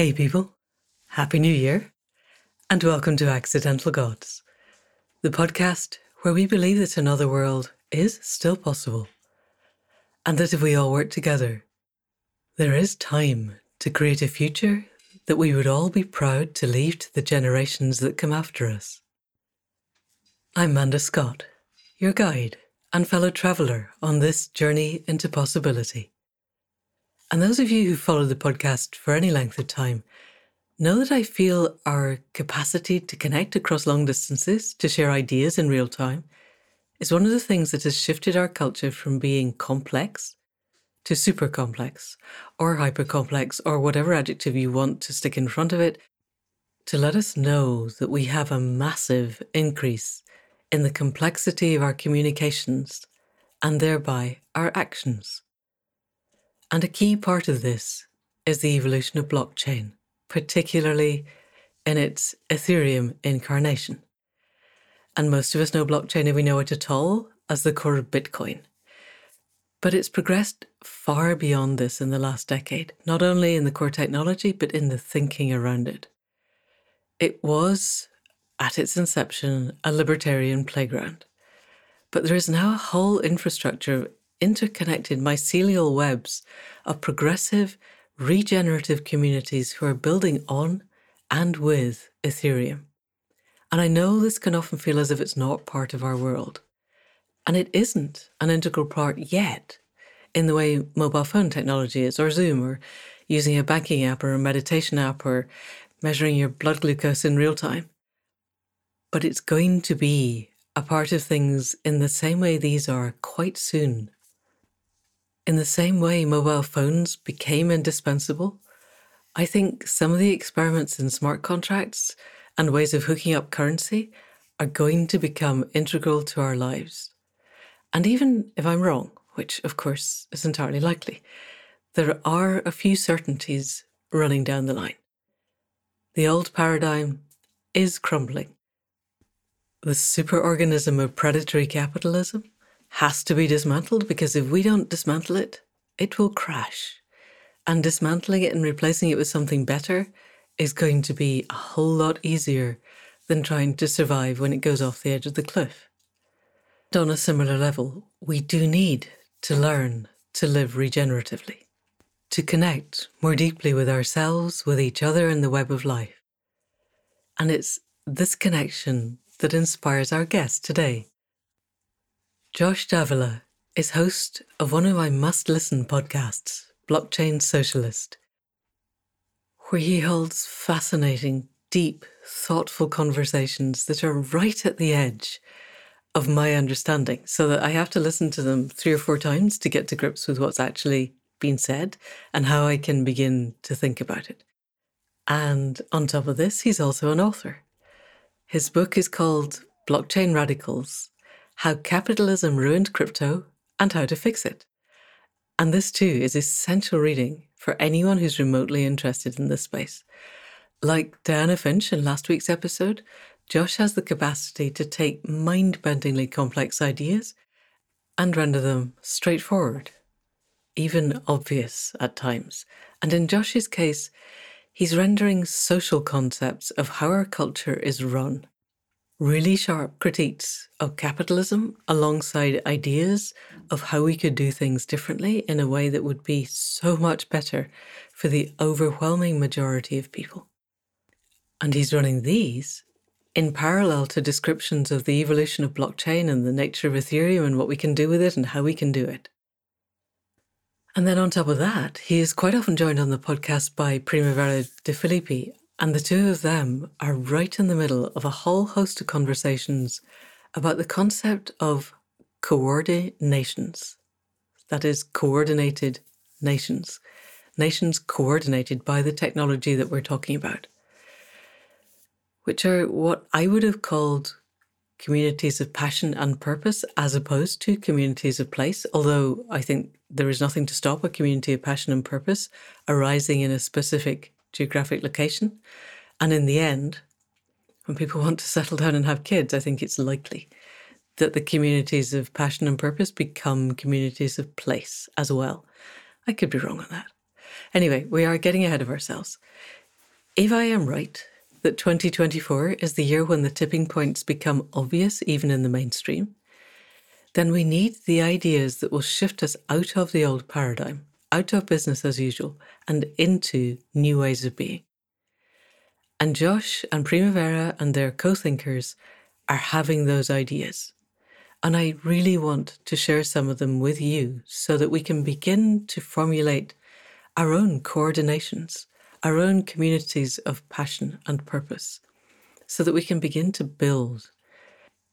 Hey, people. Happy New Year. And welcome to Accidental Gods, the podcast where we believe that another world is still possible. And that if we all work together, there is time to create a future that we would all be proud to leave to the generations that come after us. I'm Manda Scott, your guide and fellow traveller on this journey into possibility. And those of you who follow the podcast for any length of time know that I feel our capacity to connect across long distances, to share ideas in real time, is one of the things that has shifted our culture from being complex to super complex or hyper complex or whatever adjective you want to stick in front of it to let us know that we have a massive increase in the complexity of our communications and thereby our actions. And a key part of this is the evolution of blockchain, particularly in its Ethereum incarnation. And most of us know blockchain, if we know it at all, as the core of Bitcoin. But it's progressed far beyond this in the last decade, not only in the core technology, but in the thinking around it. It was at its inception, a libertarian playground. But there is now a whole infrastructure of interconnected mycelial webs of progressive, regenerative communities who are building on and with Ethereum. And I know this can often feel as if it's not part of our world. And it isn't an integral part yet in the way mobile phone technology is, or Zoom, or using a banking app or a meditation app, or measuring your blood glucose in real time but it's going to be a part of things in the same way these are quite soon. In the same way mobile phones became indispensable, I think some of the experiments in smart contracts and ways of hooking up currency are going to become integral to our lives. And even if I'm wrong, which of course is entirely likely, there are a few certainties running down the line. The old paradigm is crumbling the superorganism of predatory capitalism has to be dismantled because if we don't dismantle it, it will crash. And dismantling it and replacing it with something better is going to be a whole lot easier than trying to survive when it goes off the edge of the cliff. On a similar level, we do need to learn to live regeneratively, to connect more deeply with ourselves, with each other, and the web of life. And it's this connection that inspires our guest today. Josh Davila is host of one of my must listen podcasts, Blockchain Socialist, where he holds fascinating, deep, thoughtful conversations that are right at the edge of my understanding, so that I have to listen to them three or four times to get to grips with what's actually been said and how I can begin to think about it. And on top of this, he's also an author. His book is called Blockchain Radicals How Capitalism Ruined Crypto and How to Fix It. And this too is essential reading for anyone who's remotely interested in this space. Like Diana Finch in last week's episode, Josh has the capacity to take mind bendingly complex ideas and render them straightforward, even obvious at times. And in Josh's case, He's rendering social concepts of how our culture is run. Really sharp critiques of capitalism alongside ideas of how we could do things differently in a way that would be so much better for the overwhelming majority of people. And he's running these in parallel to descriptions of the evolution of blockchain and the nature of Ethereum and what we can do with it and how we can do it. And then on top of that, he is quite often joined on the podcast by Primavera De Filippi, and the two of them are right in the middle of a whole host of conversations about the concept of coordinations. That is, coordinated nations. Nations coordinated by the technology that we're talking about, which are what I would have called communities of passion and purpose as opposed to communities of place, although I think there is nothing to stop a community of passion and purpose arising in a specific geographic location. And in the end, when people want to settle down and have kids, I think it's likely that the communities of passion and purpose become communities of place as well. I could be wrong on that. Anyway, we are getting ahead of ourselves. If I am right that 2024 is the year when the tipping points become obvious even in the mainstream, then we need the ideas that will shift us out of the old paradigm, out of business as usual, and into new ways of being. And Josh and Primavera and their co thinkers are having those ideas. And I really want to share some of them with you so that we can begin to formulate our own coordinations, our own communities of passion and purpose, so that we can begin to build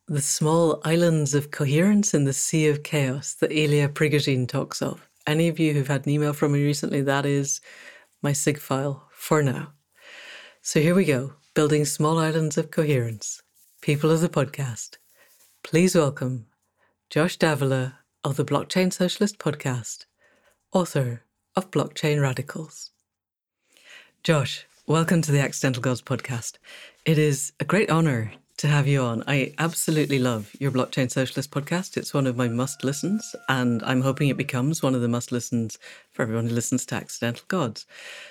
the small islands of coherence in the sea of chaos that Ilya Prigogine talks of. Any of you who've had an email from me recently, that is my SIG file for now. So here we go, building small islands of coherence. People of the podcast, please welcome Josh Davila of the Blockchain Socialist Podcast, author of Blockchain Radicals. Josh, welcome to the Accidental Gods podcast. It is a great honor to have you on. I absolutely love your Blockchain Socialist podcast. It's one of my must listens, and I'm hoping it becomes one of the must listens for everyone who listens to Accidental Gods.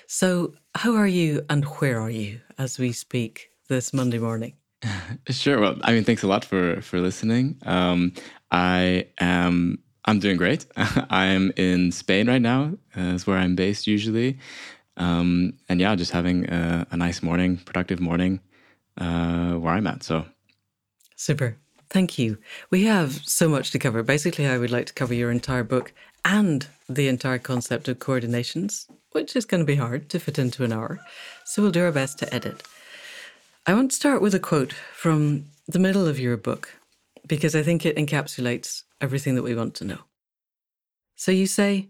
So, how are you and where are you as we speak this Monday morning? Sure. Well, I mean, thanks a lot for for listening. Um, I am I'm doing great. I'm in Spain right now. Uh, is where I'm based usually. Um, and yeah, just having a, a nice morning, productive morning uh, where I'm at. So super. Thank you. We have so much to cover. Basically, I would like to cover your entire book and the entire concept of coordinations, which is going to be hard to fit into an hour. So we'll do our best to edit. I want to start with a quote from the middle of your book because I think it encapsulates everything that we want to know. So you say,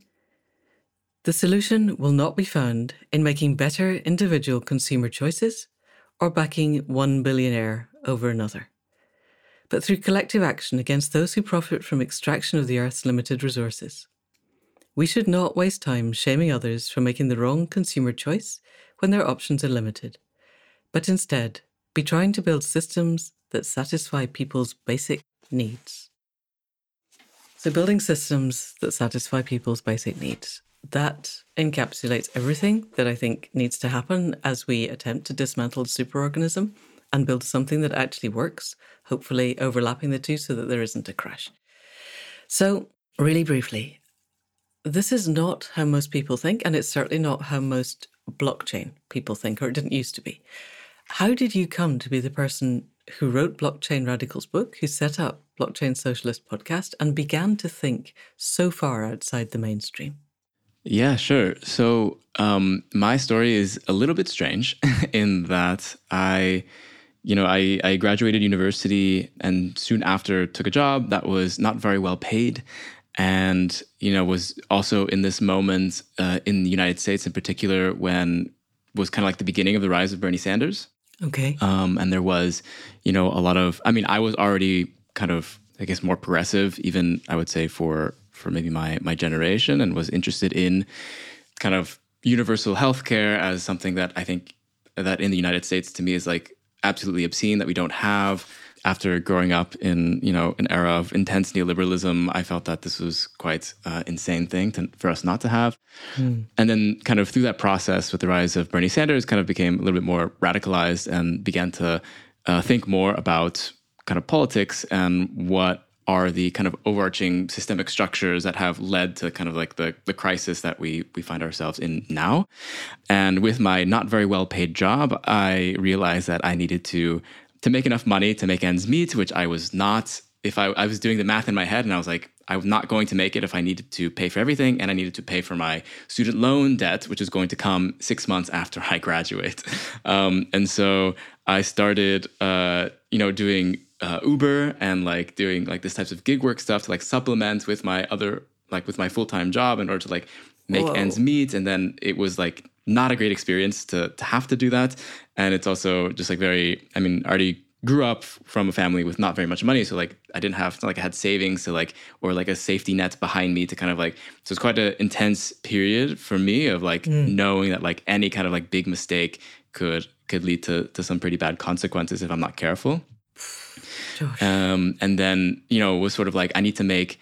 the solution will not be found in making better individual consumer choices or backing one billionaire over another, but through collective action against those who profit from extraction of the Earth's limited resources. We should not waste time shaming others for making the wrong consumer choice when their options are limited, but instead be trying to build systems that satisfy people's basic needs. So, building systems that satisfy people's basic needs that encapsulates everything that I think needs to happen as we attempt to dismantle the superorganism and build something that actually works, hopefully overlapping the two so that there isn't a crash. So, really briefly, this is not how most people think, and it's certainly not how most blockchain people think, or it didn't used to be. How did you come to be the person who wrote Blockchain Radicals book, who set up Blockchain Socialist podcast, and began to think so far outside the mainstream? Yeah, sure. So um, my story is a little bit strange in that I, you know, I, I graduated university and soon after took a job that was not very well paid and you know was also in this moment uh, in the United States in particular when was kind of like the beginning of the rise of Bernie Sanders. Okay. Um, and there was, you know, a lot of. I mean, I was already kind of, I guess, more progressive, even I would say for for maybe my my generation and was interested in kind of universal healthcare as something that I think that in the United States to me is like absolutely obscene that we don't have. After growing up in you know an era of intense neoliberalism, I felt that this was quite uh, insane thing to, for us not to have. Mm. And then, kind of through that process, with the rise of Bernie Sanders, kind of became a little bit more radicalized and began to uh, think more about kind of politics and what are the kind of overarching systemic structures that have led to kind of like the, the crisis that we we find ourselves in now. And with my not very well paid job, I realized that I needed to to make enough money to make ends meet, which I was not. If I, I was doing the math in my head and I was like, I'm not going to make it if I needed to pay for everything and I needed to pay for my student loan debt, which is going to come six months after I graduate. Um, and so I started, uh, you know, doing uh, Uber and like doing like this types of gig work stuff to like supplement with my other like with my full time job in order to like make Whoa. ends meet. And then it was like not a great experience to to have to do that. And it's also just like very. I mean, already grew up from a family with not very much money, so like I didn't have like I had savings to like or like a safety net behind me to kind of like. So it's quite an intense period for me of like mm. knowing that like any kind of like big mistake could could lead to to some pretty bad consequences if I'm not careful. Um, and then, you know, was sort of like, I need to make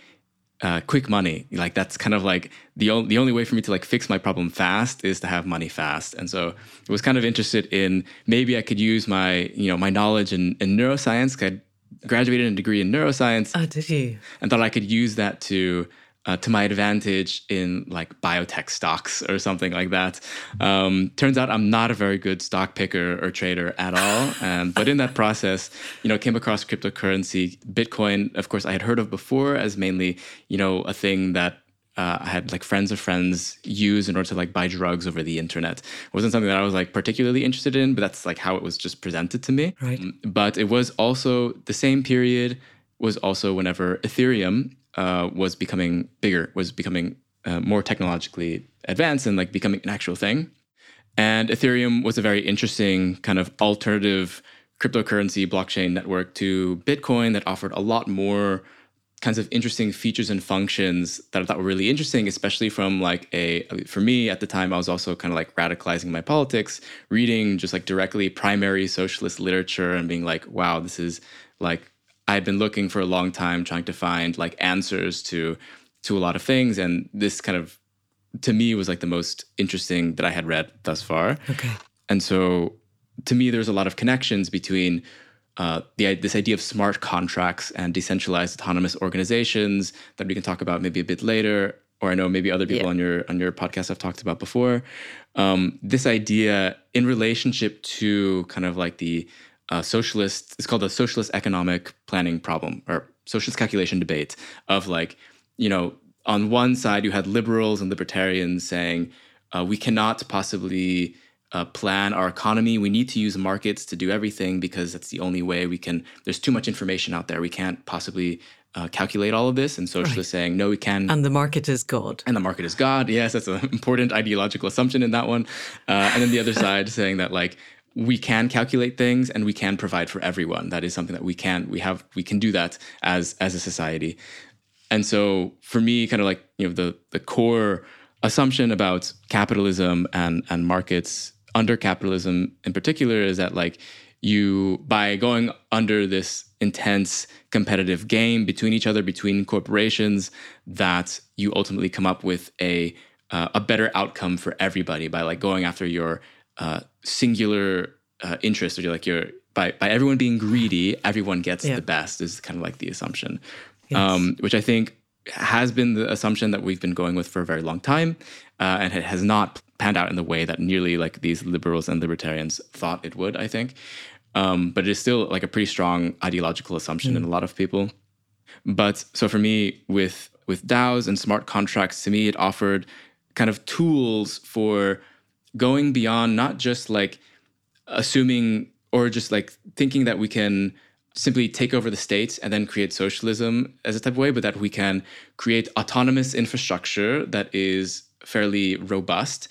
uh, quick money. Like that's kind of like the only the only way for me to like fix my problem fast is to have money fast. And so I was kind of interested in maybe I could use my you know my knowledge in, in neuroscience. I graduated in a degree in neuroscience. Oh, did you? And thought I could use that to uh, to my advantage in like biotech stocks or something like that. Um, turns out I'm not a very good stock picker or trader at all. Um, but in that process, you know, came across cryptocurrency, Bitcoin. Of course, I had heard of before as mainly, you know, a thing that uh, I had like friends of friends use in order to like buy drugs over the internet. It wasn't something that I was like particularly interested in, but that's like how it was just presented to me. Right. But it was also the same period was also whenever Ethereum uh, was becoming bigger, was becoming uh, more technologically advanced and like becoming an actual thing. And Ethereum was a very interesting kind of alternative cryptocurrency blockchain network to Bitcoin that offered a lot more kinds of interesting features and functions that I thought were really interesting, especially from like a for me at the time I was also kind of like radicalizing my politics, reading just like directly primary socialist literature and being like, wow, this is like I had been looking for a long time trying to find like answers to to a lot of things and this kind of to me was like the most interesting that I had read thus far. Okay. And so to me there's a lot of connections between uh, the this idea of smart contracts and decentralized autonomous organizations that we can talk about maybe a bit later or I know maybe other people Yeah. on your on your podcast have talked about before. Um, this idea in relationship to kind of like the uh, socialist, it's called the socialist economic planning problem or socialist calculation debate of like, you know, on one side you had liberals and libertarians saying uh, we cannot possibly uh, plan our economy. We need to use markets to do everything because that's the only way we can. There's too much information out there. We can't possibly uh, calculate all of this. And socialists saying no, we can. And the market is God. and the market is God. Yes, that's an important ideological assumption in that one. Uh, and then the other side saying that like we can calculate things and we can provide for everyone. That is something that we can we have we can do that as as a society. And so for me, kind of like you know the the core assumption about capitalism and and markets under capitalism in particular is that like you by going under this intense competitive game between each other between corporations that you ultimately come up with a uh, a better outcome for everybody by like going after your uh, singular uh, interest or you're like your by by everyone being greedy everyone gets Yeah. the best is kind of like the assumption um, which I think has been the assumption that we've been going with for a very long time, uh, and it has not panned out in the way that nearly like these liberals and libertarians thought it would. I think, um, but it is still like a pretty strong ideological assumption in a lot of people. But so for me, with with DAOs and smart contracts, to me, it offered kind of tools for going beyond not just like assuming or just like thinking that we can simply take over the states and then create socialism as a type of way, but that we can create autonomous infrastructure that is fairly robust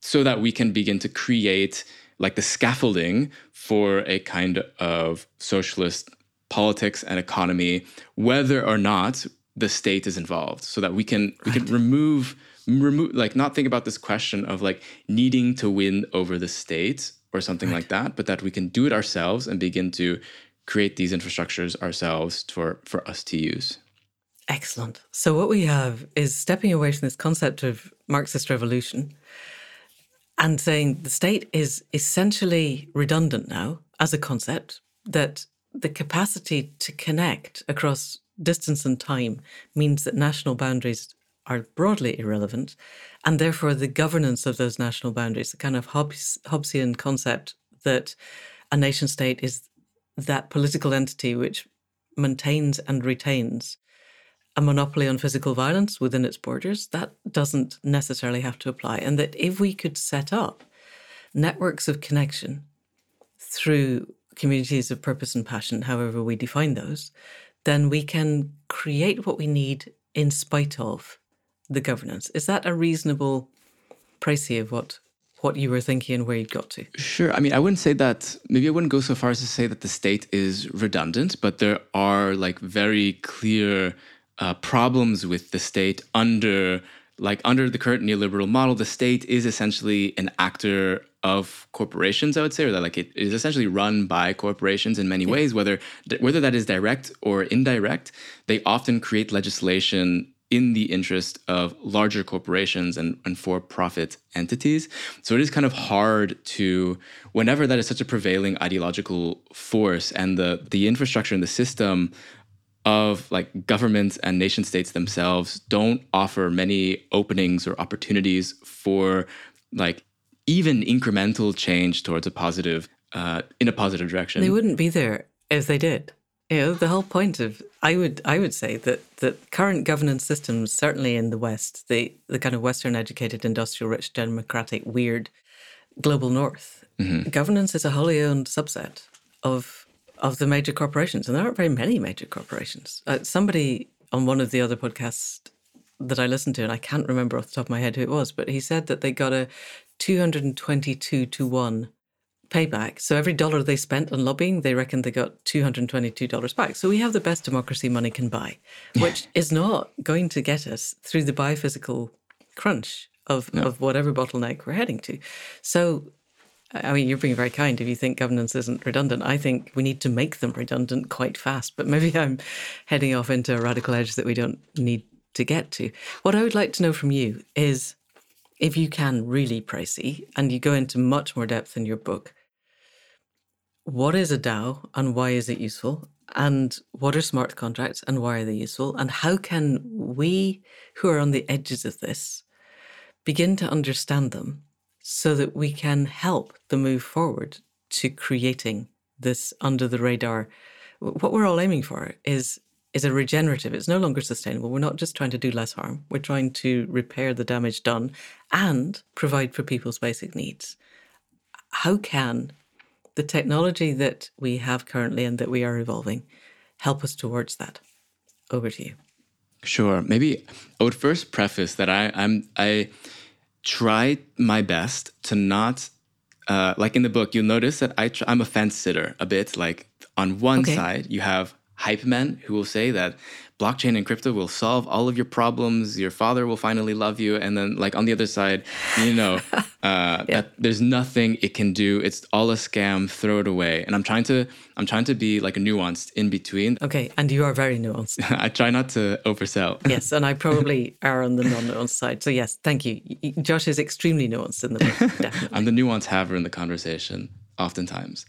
so that we can begin to create like the scaffolding for a kind of socialist politics and economy, whether or not the state is involved, so that we can we can remove remove like not think about this question of like needing to win over the state or something like that, but that we can do it ourselves and begin to create these infrastructures ourselves for for us to use. Excellent. So, what we have is stepping away from this concept of Marxist revolution and saying the state is essentially redundant now as a concept, that the capacity to connect across distance and time means that national boundaries are broadly irrelevant. And therefore, the governance of those national boundaries, the kind of Hobbes, Hobbesian concept that a nation state is that political entity which maintains and retains a monopoly on physical violence within its borders, that doesn't necessarily have to apply. And that if we could set up networks of connection through communities of purpose and passion, however we define those, then we can create what we need in spite of the governance. Is that a reasonable précis of what what you were thinking and where you'd got to? Sure. I mean, I wouldn't say that, maybe I wouldn't go so far as to say that the state is redundant, but there are like very clear uh, problems with the state under, like, under the current neoliberal model. The state is essentially an actor of corporations, I would say, or that like it is essentially run by corporations in many ways, whether whether that is direct or indirect. They often create legislation in the interest of larger corporations and, and for profit entities. So it is kind of hard to, whenever that is such a prevailing ideological force and the, the infrastructure and the system of like governments and nation states themselves don't offer many openings or opportunities for like even incremental change towards a positive uh, in a positive direction. They wouldn't be there if they did. You know, the whole point of I would I would say that that current governance systems, certainly in the West, the the kind of Western educated, industrial, rich, democratic, weird global North, mm-hmm. governance is a wholly owned subset of of the major corporations, and there aren't very many major corporations. Uh, somebody on one of the other podcasts that I listened to, and I can't remember off the top of my head who it was, but he said that they got a 222 to 1 payback. So every dollar they spent on lobbying, they reckon they got $222 back. So we have the best democracy money can buy, which is not going to get us through the biophysical crunch of, no. of whatever bottleneck we're heading to. So, I mean, you're being very kind if you think governance isn't redundant. I think we need to make them redundant quite fast, but maybe I'm heading off into a radical edge that we don't need to get to. What I would like to know from you is if you can really pricey, and you go into much more depth in your book, what is a DAO and why is it useful? And what are smart contracts and why are they useful? And how can we who are on the edges of this begin to understand them so that we can help the move forward to creating this under the radar? What we're all aiming for is is a regenerative. It's no longer sustainable. We're not just trying to do less harm. We're trying to repair the damage done and provide for people's basic needs. How can the technology that we have currently and that we are evolving help us towards that? Over to you. Sure. Maybe I would first preface that I, I'm I try my best to not uh, like in the book. You'll notice that I tr- I'm a fence sitter a bit. Like on one okay. side, you have hype men who will say that blockchain and crypto will solve all of your problems. Your father will finally love you. And then like on the other side you know uh, yeah. that there's nothing it can do. It's all a scam. Throw it away. And i'm trying to i'm trying to be like a nuanced in between. Okay. And you are very nuanced. I try not to oversell. Yes. And i probably are on the non-nuanced side. So yes. Thank you. Josh is extremely nuanced in the book. Definitely. i'm the nuance haver in the conversation oftentimes.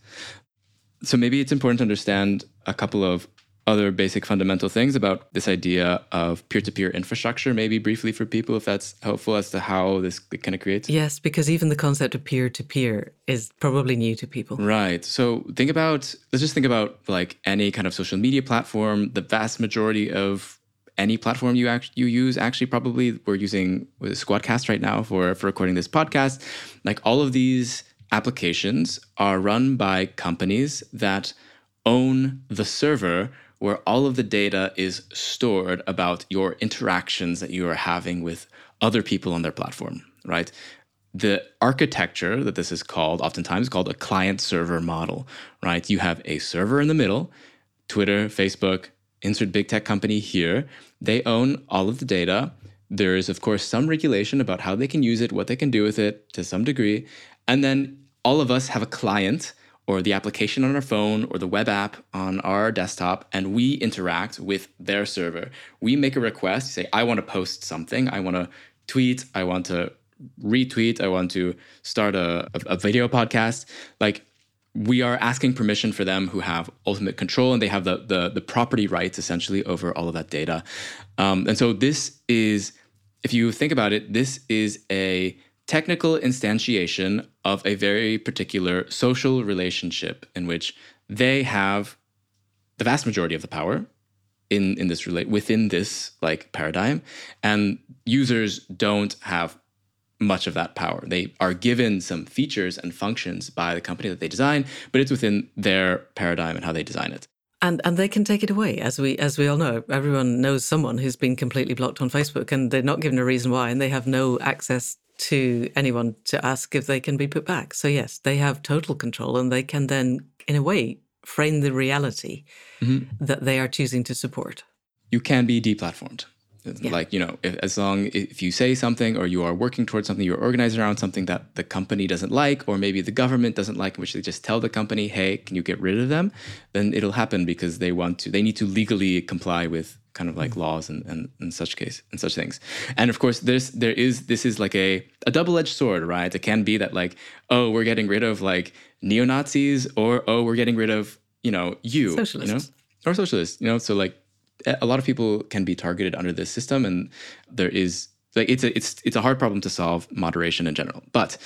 So maybe it's important to understand a couple of other basic fundamental things about this idea of peer-to-peer infrastructure maybe briefly for people if that's helpful as to how this kind of creates? Yes because even the concept of peer-to-peer is probably new to people. Right. So think about let's just think about like any kind of social media platform. The vast majority of any platform you act, you use actually probably we're using squadcast right now for for recording this podcast. Like all of these applications are run by companies that own the server where all of the data is stored about your interactions that you are having with other people on their platform, right? The architecture that this is called, oftentimes called a client server model, right? You have a server in the middle, Twitter, Facebook, insert big tech company here. They own all of the data. There is, of course, some regulation about how they can use it, what they can do with it to some degree. And then all of us have a client or the application on our phone or the web app on our desktop and we interact with their server. We make a request, say, I want to post something, I want to tweet, I want to retweet, I want to start a, a, video podcast. Like we are asking permission for them who have ultimate control and they have the the, the property rights essentially over all of that data. Um, and so this is, if you think about it, this is a technical instantiation of a very particular social relationship in which they have the vast majority of the power in in this relate within this like paradigm and users don't have much of that power. They are given some features and functions by the company that they design but it's within their paradigm and how they design it. And and they can take it away as we as we all know. Everyone knows someone who's been completely blocked on facebook and they're not given a reason why and they have no access to anyone to ask if they can be put back. So, yes, they have total control and they can then, in a way, frame the reality mm-hmm. that they are choosing to support. You can be deplatformed. Like, you know, if, as long if you say something or you are working towards something, you're organizing around something that the company doesn't like, or maybe the government doesn't like, which they just tell the company, hey, can you get rid of them? Then it'll happen because they want to, they need to legally comply with kind of like mm-hmm. laws and, and, and such case and such things. And of course, there's there is this is like a, a double-edged sword, right? It can be that like, oh, we're getting rid of like neo-Nazis, or oh, we're getting rid of, you know, you. Socialists. You know? Or socialists, you know. So like a lot of people can be targeted under this system, and there is like it's a it's it's a hard problem to solve moderation in general. But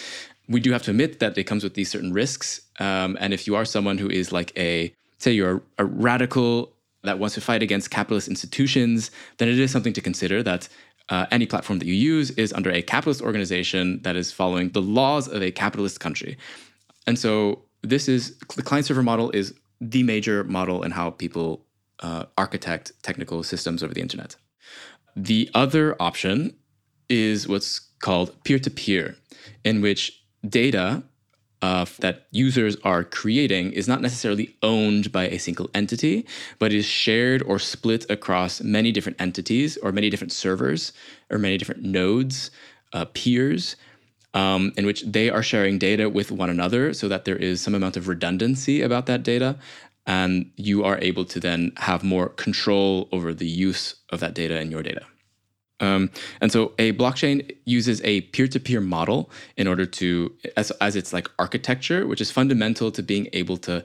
we do have to admit that it comes with these certain risks. Um, and if you are someone who is like a say you're a, radical that wants to fight against capitalist institutions, then it is something to consider that uh, any platform that you use is under a capitalist organization that is following the laws of a capitalist country. And so this is the client server model is the major model in how people uh, architect technical systems over the internet. The other option is what's called peer to peer, in which data uh, that users are creating is not necessarily owned by a single entity, but is shared or split across many different entities or many different servers or many different nodes, uh, peers. Um, in which they are sharing data with one another so that there is some amount of redundancy about that data and you are able to then have more control over the use of that data in your data. Um, and so a blockchain uses a peer-to-peer model in order to, as, as its like architecture, which is fundamental to being able to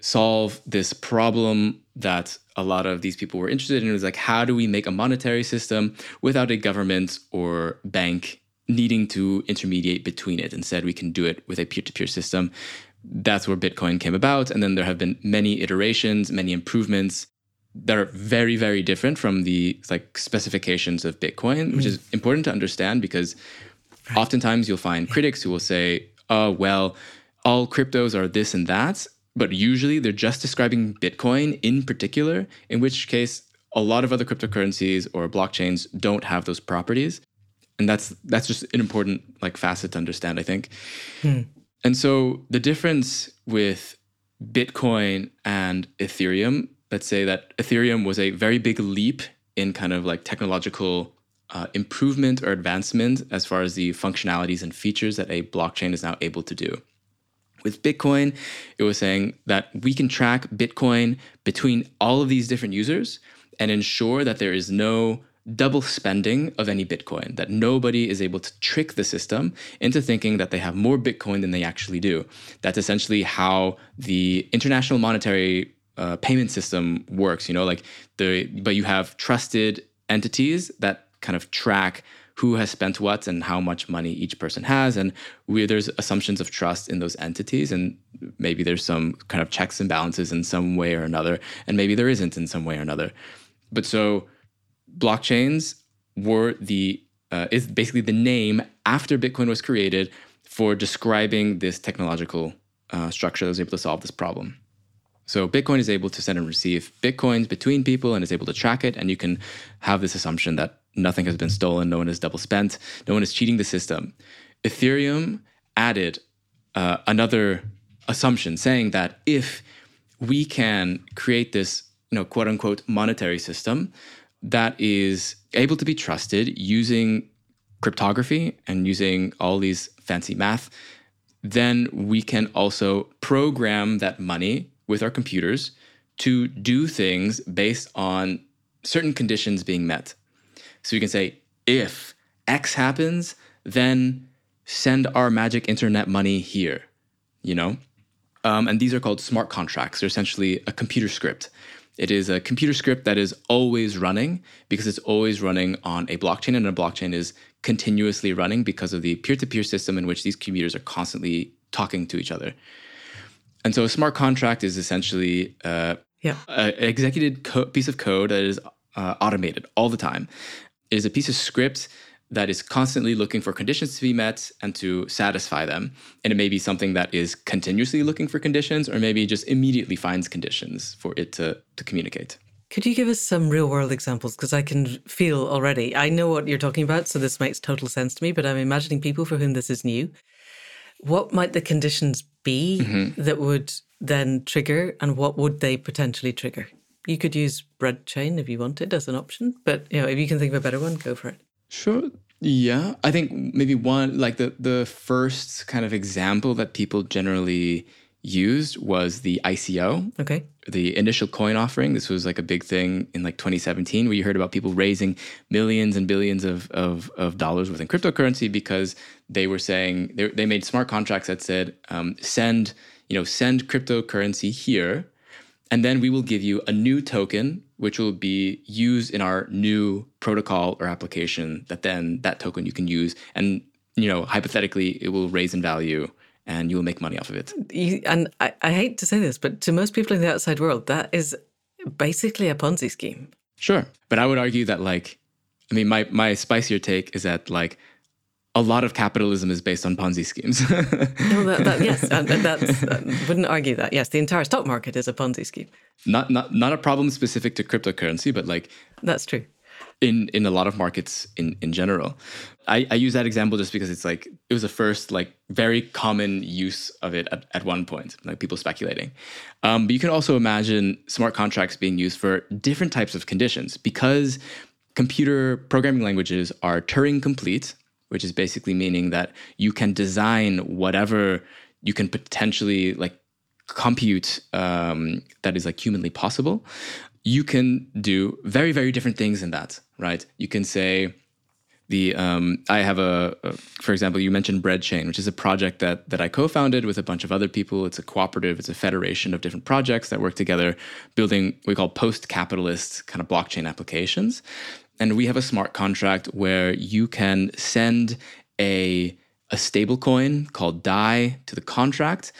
solve this problem that a lot of these people were interested in. It was like, how do we make a monetary system without a government or bank needing to intermediate between it? Instead, we can do it with a peer-to-peer system that's where Bitcoin came about. And then there have been many iterations, many improvements that are very, very different from the like specifications of Bitcoin, mm. which is important to understand because right. oftentimes you'll find critics who will say, oh, well, all cryptos are this and that. But usually they're just describing Bitcoin in particular, in which case a lot of other cryptocurrencies or blockchains don't have those properties. And that's that's just an important like facet to understand, I think. Hmm. And so the difference with Bitcoin and Ethereum, let's say that Ethereum was a very big leap in kind of like technological uh, improvement or advancement as far as the functionalities and features that a blockchain is now able to do. With Bitcoin, it was saying that we can track Bitcoin between all of these different users and ensure that there is no double spending of any Bitcoin, that nobody is able to trick the system into thinking that they have more Bitcoin than they actually do. That's essentially how the international monetary uh, payment system works, you know, like the, but you have trusted entities that kind of track who has spent what and how much money each person has and we, there's assumptions of trust in those entities and maybe there's some kind of checks and balances in some way or another and maybe there isn't in some way or another but so blockchains were the uh, is basically the name after Bitcoin was created for describing this technological uh, structure that was able to solve this problem. So Bitcoin is able to send and receive bitcoins between people and is able to track it, and you can have this assumption that nothing has been stolen, no one is double spent, no one is cheating the system. Ethereum added uh, another assumption saying that if we can create this, you know, quote unquote monetary system that is able to be trusted using cryptography and using all these fancy math, then we can also program that money with our computers to do things based on certain conditions being met. So you can say, if X happens, then send our magic internet money here, you know? Um, and these are called smart contracts. They're essentially a computer script it is a computer script that is always running because it's always running on a blockchain, and a blockchain is continuously running because of the peer to peer system in which these computers are constantly talking to each other. And so a smart contract is essentially uh, yeah. an executed co- piece of code that is uh, automated all the time. It is a piece of script that is constantly looking for conditions to be met and to satisfy them. And it may be something that is continuously looking for conditions or maybe just immediately finds conditions for it to, to communicate. Could you give us some real world examples? Because I can feel already, I know what you're talking about, so this makes total sense to me, but I'm imagining people for whom this is new. What might the conditions be mm-hmm. that would then trigger, and what would they potentially trigger? You could use bread chain if you wanted as an option, but you know, if you can think of a better one, go for it. Sure. Yeah, I think maybe one like the the first kind of example that people generally used was the ICO. Okay. The initial coin offering. This was like a big thing in like 2017 where you heard about people raising millions and billions of, of, of dollars within cryptocurrency because they were saying they, they made smart contracts that said um, send you know send cryptocurrency here and then we will give you a new token which will be used in our new protocol or application that then that token you can use and you know hypothetically it will raise in value and you will make money off of it. You, and I, I hate to say this, but to most people in the outside world, that is basically a Ponzi scheme. Sure. But I would argue that, like, I mean, my, my spicier take is that, like, a lot of capitalism is based on Ponzi schemes. no, that, that, yes, that's, I wouldn't argue that. Yes, the entire stock market is a Ponzi scheme. Not, not, not a problem specific to cryptocurrency, but like that's true in in a lot of markets in in general. I, I use that example just because it's like it was the first like very common use of it at, at one point, like people speculating. Um, but you can also imagine smart contracts being used for different types of conditions because computer programming languages are Turing complete, which is basically meaning that you can design whatever you can potentially like compute um, that is like humanly possible you can do very very different things in that right you can say the um, I have a, a, for example, you mentioned Bread Chain, which is a project that that I co-founded with a bunch of other people. It's a cooperative, it's a federation of different projects that work together, building what we call post-capitalist kind of blockchain applications. And we have a smart contract where you can send a a stable coin called DAI to the contract.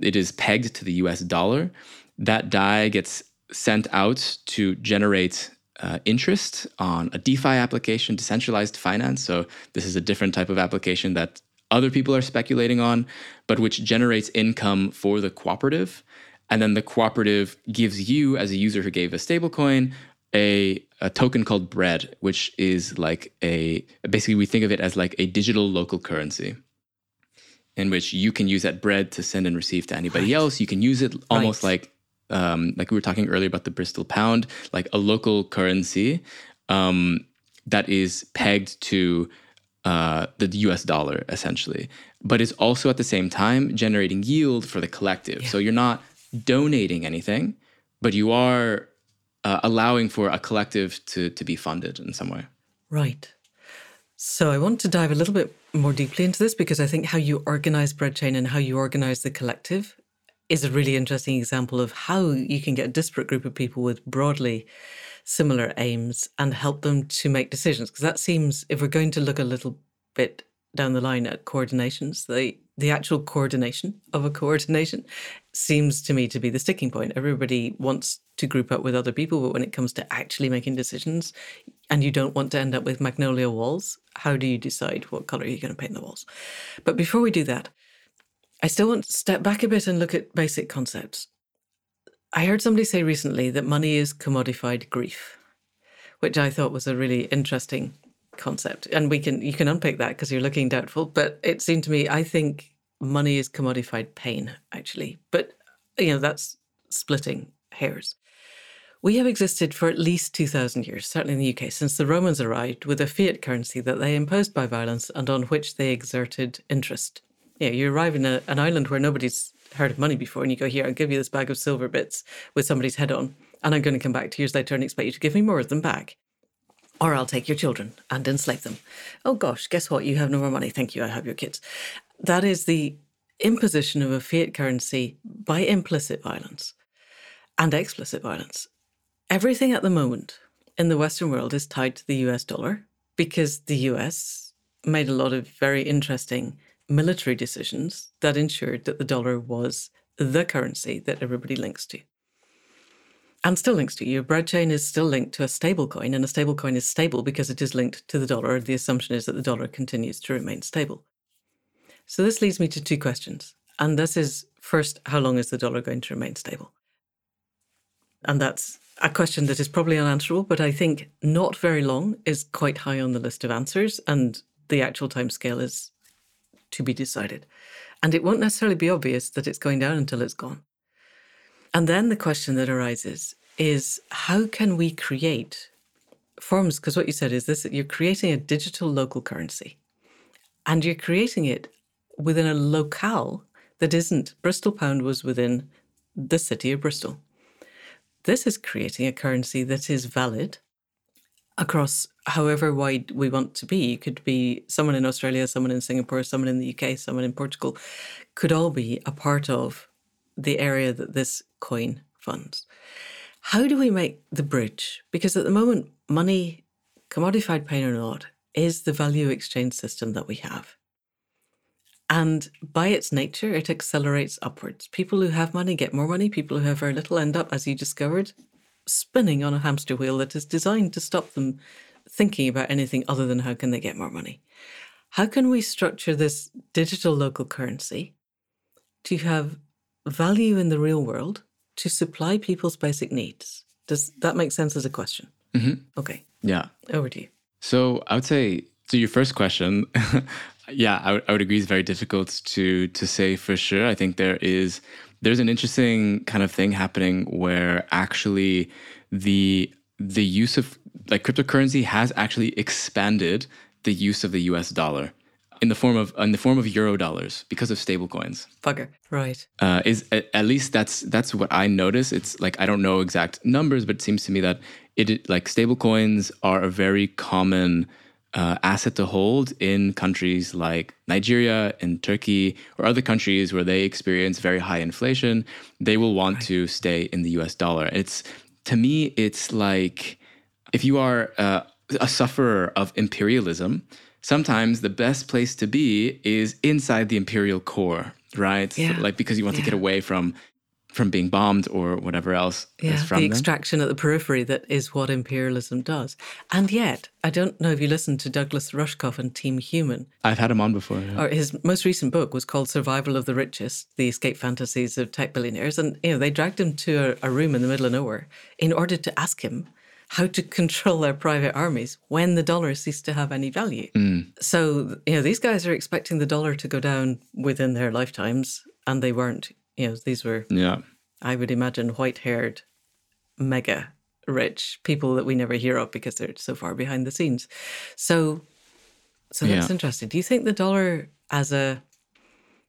It is pegged to the US dollar. That DAI gets sent out to generate uh, interest on a DeFi application, decentralized finance. So this is a different type of application that other people are speculating on, but which generates income for the cooperative. And then the cooperative gives you, as a user who gave a stablecoin, a, a token called bread, which is like a basically we think of it as like a digital local currency in which you can use that bread to send and receive to anybody right. else. You can use it almost right. like um, like we were talking earlier about the Bristol pound, like a local currency um, that is pegged to uh, the US dollar, essentially, but is also at the same time generating yield for the collective. Yeah. So you're not donating anything, but you are uh, allowing for a collective to, to be funded in some way. Right. So I want to dive a little bit more deeply into this because I think how you organize Breadchain and how you organize the collective is a really interesting example of how you can get a disparate group of people with broadly similar aims and help them to make decisions. Because that seems, if we're going to look a little bit down the line at coordinations, the the actual coordination of a coordination seems to me to be the sticking point. Everybody wants to group up with other people, but when it comes to actually making decisions, and you don't want to end up with magnolia walls, how do you decide what color you're going to paint the walls? But before we do that, I still want to step back a bit and look at basic concepts. I heard somebody say recently that money is commodified grief, which I thought was a really interesting concept. And we can you can unpick that because you're looking doubtful, but it seemed to me I think money is commodified pain actually. But you know, that's splitting hairs. We have existed for at least 2,000 years, certainly in the UK, since the Romans arrived with a fiat currency that they imposed by violence and on which they exerted interest you you arrive in a, an island where nobody's heard of money before, and you go, Here, I'll give you this bag of silver bits with somebody's head on, and I'm going to come back two years later and expect you to give me more of them back. Or I'll take your children and enslave them. Oh gosh, guess what? You have no more money. Thank you. I have your kids. That is the imposition of a fiat currency by implicit violence and explicit violence. Everything at the moment in the Western world is tied to the US dollar because the US made a lot of very interesting military decisions that ensured that the dollar was the currency that everybody links to. And still links to. You. Bread chain is still linked to a stable coin, and a stable coin is stable because it is linked to the dollar. The assumption is that the dollar continues to remain stable. So this leads me to two questions. And this is first, how long is the dollar going to remain stable? And that's a question that is probably unanswerable, but I think not very long is quite high on the list of answers. And the actual time scale is to be decided. And it won't necessarily be obvious that it's going down until it's gone. And then the question that arises is how can we create forms? Because what you said is this you're creating a digital local currency and you're creating it within a locale that isn't. Bristol Pound was within the city of Bristol. This is creating a currency that is valid across however wide we want to be. It could be someone in Australia, someone in Singapore, someone in the UK, someone in Portugal, could all be a part of the area that this coin funds. How do we make the bridge? Because at the moment, money, commodified pain or not, is the value exchange system that we have. And by its nature, it accelerates upwards. People who have money get more money. People who have very little end up, as you discovered, spinning on a hamster wheel that is designed to stop them thinking about anything other than how can they get more money. How can we structure this digital local currency to have value in the real world to supply people's basic needs? Does that make sense as a question? Mm-hmm. Okay. Yeah. Over to you. So I would say to your first question, yeah, I, w- I would agree. It's very difficult to to say for sure. I think there is there's an interesting kind of thing happening where actually the the use of like cryptocurrency has actually expanded the use of the U.S. dollar in the form of in the form of euro dollars because of stablecoins. Bugger, right? Uh, is at, at least that's that's what I notice. It's like I don't know exact numbers, but it seems to me that it like stablecoins are a very common uh, asset to hold in countries like Nigeria and Turkey or other countries where they experience very high inflation, they will want right. to stay in the US dollar. It's to me, it's like if you are uh, a sufferer of imperialism, sometimes the best place to be is inside the imperial core, right? Yeah. So, like because you want yeah. to get away from from being bombed or whatever else yeah, is from the them. extraction at the periphery that is what imperialism does. And yet, I don't know if you listened to Douglas Rushkoff and Team Human. I've had him on before. Yeah. Or his most recent book was called Survival of the Richest: The Escape Fantasies of Tech Billionaires, and you know they dragged him to a, a room in the middle of nowhere in order to ask him how to control their private armies when the dollar ceased to have any value. Mm. So, you know, these guys are expecting the dollar to go down within their lifetimes, and they weren't you know, these were, yeah, I would imagine, white haired, mega rich people that we never hear of because they're so far behind the scenes. So, so that's Yeah. interesting. Do you think the dollar as a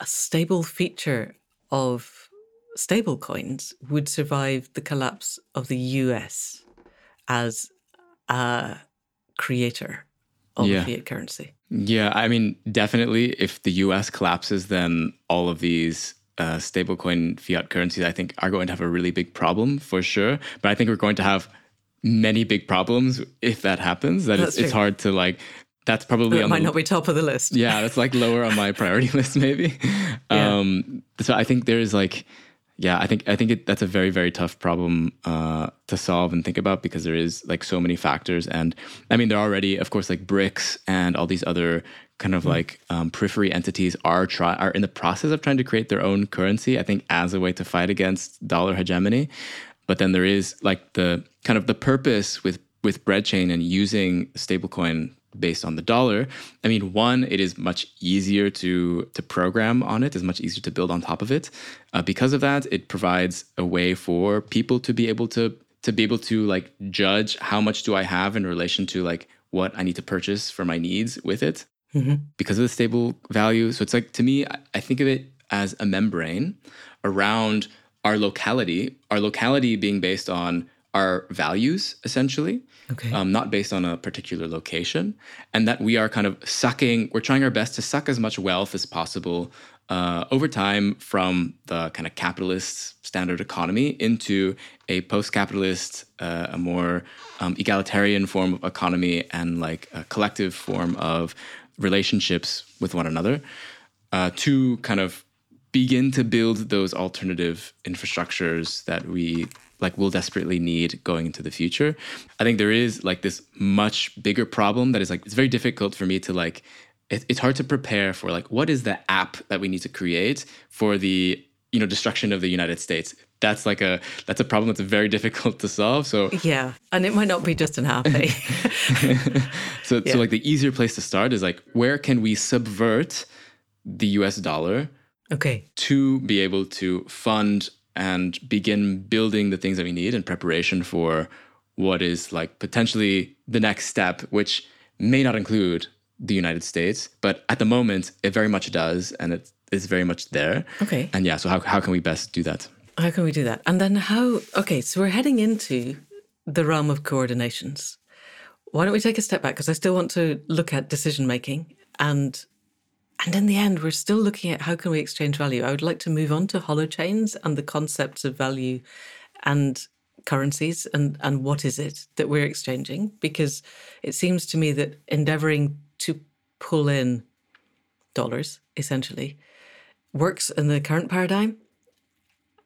a stable feature of stable coins would survive the collapse of the US as a creator of Yeah. fiat currency? Yeah, I mean, definitely, if the U.S. collapses, then all of these uh, stablecoin fiat currencies, I think, are going to have a really big problem for sure. But I think we're going to have many big problems if that happens. That That's it's, it's hard to like. That's probably That on might the, not be top of the list. yeah, that's like lower on my priority list maybe. Yeah. Um, so I think there's like, yeah, I think I think it, that's a very very tough problem uh, to solve and think about because there is like so many factors, and I mean there are already, of course, like BRICS and all these other kind of like um, periphery entities are try are in the process of trying to create their own currency. I think as a way to fight against dollar hegemony, but then there is like the kind of the purpose with with breadchain and using stablecoin based on the dollar i mean one it is much easier to to program on it it's much easier to build on top of it uh, because of that it provides a way for people to be able to to be able to like judge how much do i have in relation to like what i need to purchase for my needs with it Mhm. because of the stable value. So it's like to me, I think of it as a membrane around our locality, our locality being based on our values essentially, Okay. um, not based on a particular location, and that we are kind of sucking, we're trying our best to suck as much wealth as possible uh, over time from the kind of capitalist standard economy into a post-capitalist, uh, a more um, egalitarian form of economy and like a collective form of relationships with one another uh, to kind of begin to build those alternative infrastructures that we like will desperately need going into the future i think there is like this much bigger problem that is like it's very difficult for me to like it, it's hard to prepare for like what is the app that we need to create for the you know destruction of the united states that's like a that's a problem that's very difficult to solve so yeah, and it might not be just an app. eh? so, Yeah. so like the easier place to start is like where can we subvert the us dollar okay. to be able to fund and begin building the things that we need in preparation for what is like potentially the next step, which may not include the United States, but at the moment it very much does, and it is very much there. Okay. And yeah, so how, how can we best do that? How can we do that? And then how? Okay, so we're heading into the realm of coordinations. Why don't we take a step back? Because I still want to look at decision making and and in the end, we're still looking at how can we exchange value. I would like to move on to holochains and the concepts of value and currencies and, and what is it that we're exchanging? Because it seems to me that endeavoring to pull in dollars, essentially, works in the current paradigm.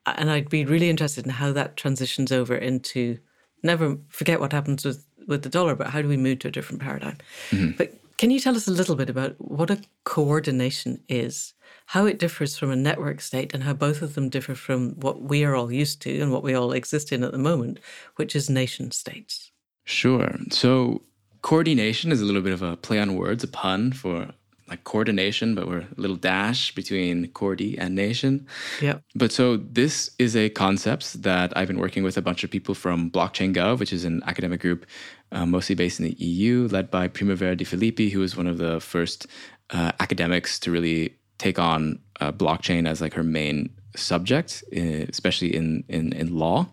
And I'd be really interested in how that transitions over into never forget what happens with, with the dollar, but how do we move to a different paradigm? Mm-hmm. But can you tell us a little bit about what a coordination is, how it differs from a network state, and how both of them differ from what we are all used to and what we all exist in at the moment, which is nation states? Sure. So, coordination is a little bit of a play on words, a pun for like coordination, but we're a little dash between Cordy and nation. Yeah. But so this is a concept that I've been working with a bunch of people from Blockchain Gov, which is an academic group uh, mostly based in the EU, led by Primavera De Filippi, who was one of the first uh, academics to really take on uh, blockchain as like her main subject, eh, especially in in, in law.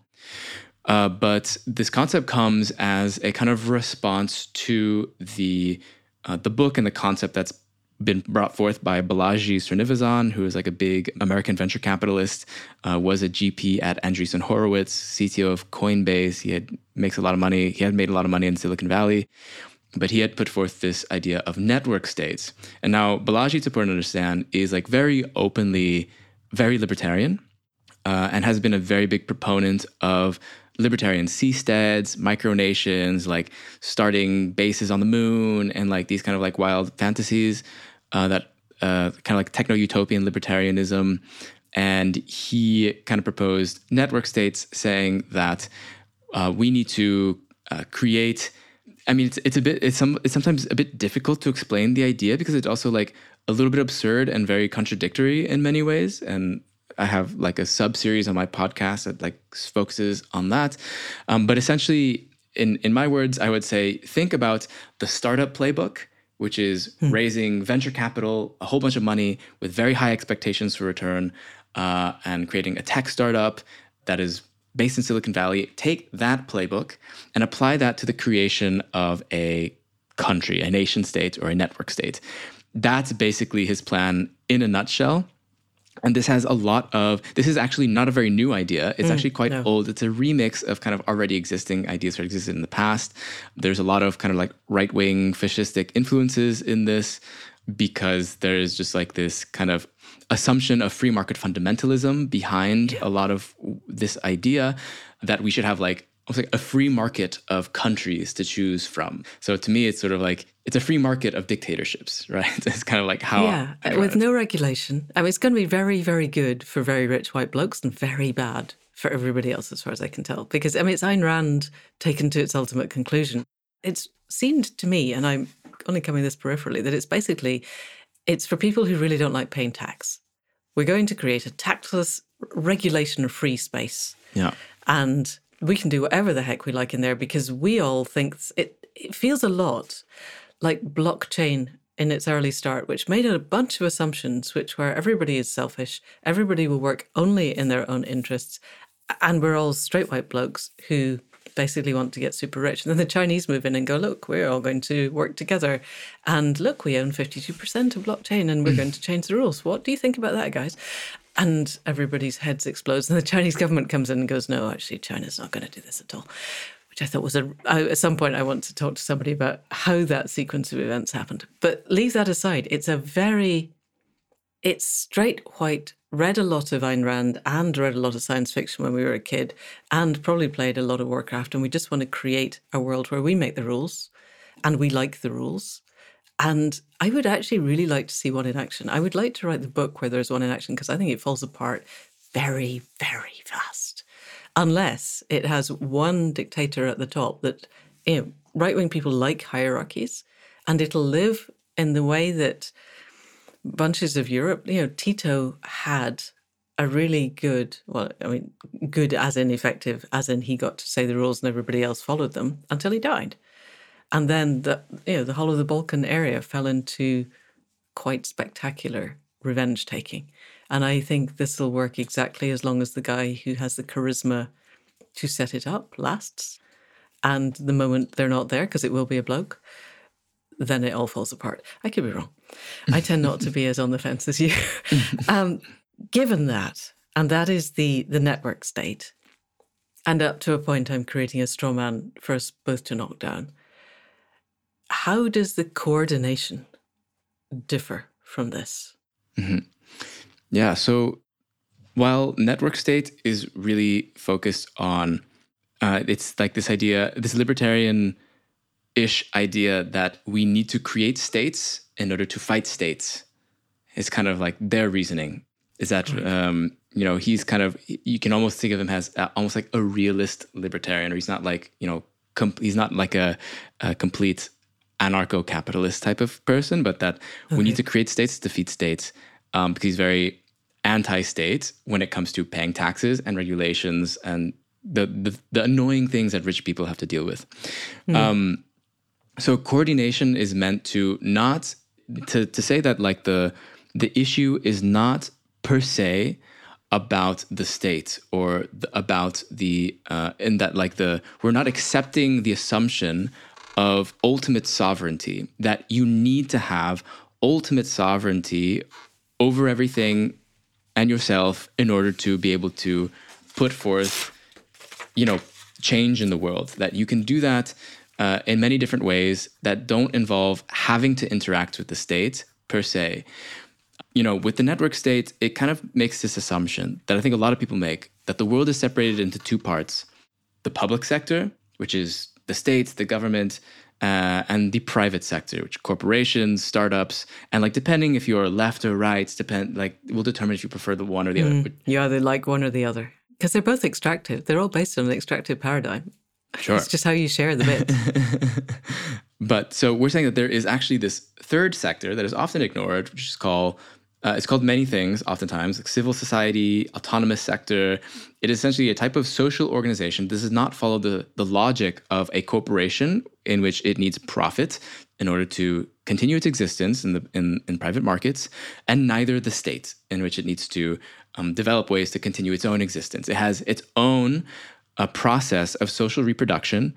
Uh, but this concept comes as a kind of response to the uh, the book and the concept that's been brought forth by Balaji Srinivasan, who is like a big American venture capitalist, uh, was a GP at Andreessen Horowitz, CTO of Coinbase. He had makes a lot of money. He had made a lot of money in Silicon Valley, but he had put forth this idea of network states. And now Balaji, it's important to understand, is like very openly very libertarian, uh, and has been a very big proponent of libertarian seasteads, micronations, like starting bases on the moon, and like these kind of like wild fantasies uh, that uh, kind of like techno utopian libertarianism. And he kind of proposed network states, saying that uh, we need to uh, create. I mean, it's it's a bit it's some it's sometimes a bit difficult to explain the idea because it's also like a little bit absurd and very contradictory in many ways. And I have like a sub series on my podcast that like focuses on that. Um, but essentially, in in my words, I would say think about the startup playbook which is hmm. raising venture capital, a whole bunch of money with very high expectations for return, uh, and creating a tech startup that is based in Silicon Valley. Take that playbook and apply that to the creation of a country, a nation state, or a network state. That's basically his plan in a nutshell. And this has a lot of, this is actually not a very new idea. It's mm, actually quite no. old. It's a remix of kind of already existing ideas that existed in the past. There's a lot of kind of like right wing fascistic influences in this because there's just like this kind of assumption of free market fundamentalism behind yeah. a lot of this idea that we should have like like a free market of countries to choose from. So to me, it's sort of like it's a free market of dictatorships, right? It's kind of like how yeah, with no regulation. I mean, it's going to be very, very good for very rich white blokes and very bad for everybody else, as far as I can tell. Because I mean, it's Ayn Rand taken to its ultimate conclusion. It's seemed to me, and I'm only coming this peripherally, that it's basically it's for people who really don't like paying tax. We're going to create a taxless, regulation-free space. Yeah, and we can do whatever the heck we like in there because we all think it, it feels a lot like blockchain in its early start, which made a bunch of assumptions, which were everybody is selfish, everybody will work only in their own interests, and we're all straight white blokes who basically want to get super rich. And then the Chinese move in and go, look, we're all going to work together. And look, we own 52% of blockchain and we're mm. going to change the rules. What do you think about that, guys? And everybody's heads explodes. And the Chinese government comes in and goes, no, actually, China's not going to do this at all. Which I thought was a, at some point, I want to talk to somebody about how that sequence of events happened. But leave that aside. It's a very, it's straight white read a lot of Ayn Rand and read a lot of science fiction when we were a kid and probably played a lot of Warcraft. And we just want to create a world where we make the rules and we like the rules. And I would actually really like to see one in action. I would like to write the book where there's one in action because I think it falls apart very, very fast. Unless it has one dictator at the top that, you know, right wing people like hierarchies and it'll live in the way that bunches of Europe. You know, Tito had a really good, well, I mean, good as in effective, as in he got to say the rules and everybody else followed them until he died. And then the you know the whole of the Balkan area fell into quite spectacular revenge taking. And I think this will work exactly as long as the guy who has the charisma to set it up lasts. And the moment they're not there, because it will be a bloke, then it all falls apart. I could be wrong. I tend not to be as on the fence as you. um, given that, and that is the the network state, and up to a point, I'm creating a straw man for us both to knock down. How does the coordination differ from this? Mm-hmm. Yeah. So while network state is really focused on, uh, it's like this idea, this libertarian ish idea that we need to create states in order to fight states. It's kind of like their reasoning is that, um, you know, he's kind of, you can almost think of him as uh, almost like a realist libertarian, or he's not like, you know, com- he's not like a, a complete anarcho capitalist type of person, but that okay. we need to create states to defeat states um, because he's very anti-state when it comes to paying taxes and regulations and the, the, the annoying things that rich people have to deal with. Mm. Um, so coordination is meant to not to to say that like the the issue is not per se about the state or the, about the uh, in that like the we're not accepting the assumption of ultimate sovereignty that you need to have ultimate sovereignty over everything and yourself in order to be able to put forth, you know, change in the world. That you can do that uh, in many different ways that don't involve having to interact with the state per se. You know, with the network state, it kind of makes this assumption that I think a lot of people make that the world is separated into two parts the public sector, which is the states, the government, uh, and the private sector, which corporations, startups, and like depending if you're left or right, depend like will determine if you prefer the one or the mm, other. You either like one or the other because they're both extractive. They're all based on an extractive paradigm. Sure, it's just how you share the bit. but so we're saying that there is actually this third sector that is often ignored, which is called uh, it's called many things, oftentimes, like civil society, autonomous sector. It is essentially a type of social organization. This does not follow the, the logic of a corporation in which it needs profit in order to continue its existence in, the, in, in private markets, and neither the state, in which it needs to um, develop ways to continue its own existence. It has its own uh, process of social reproduction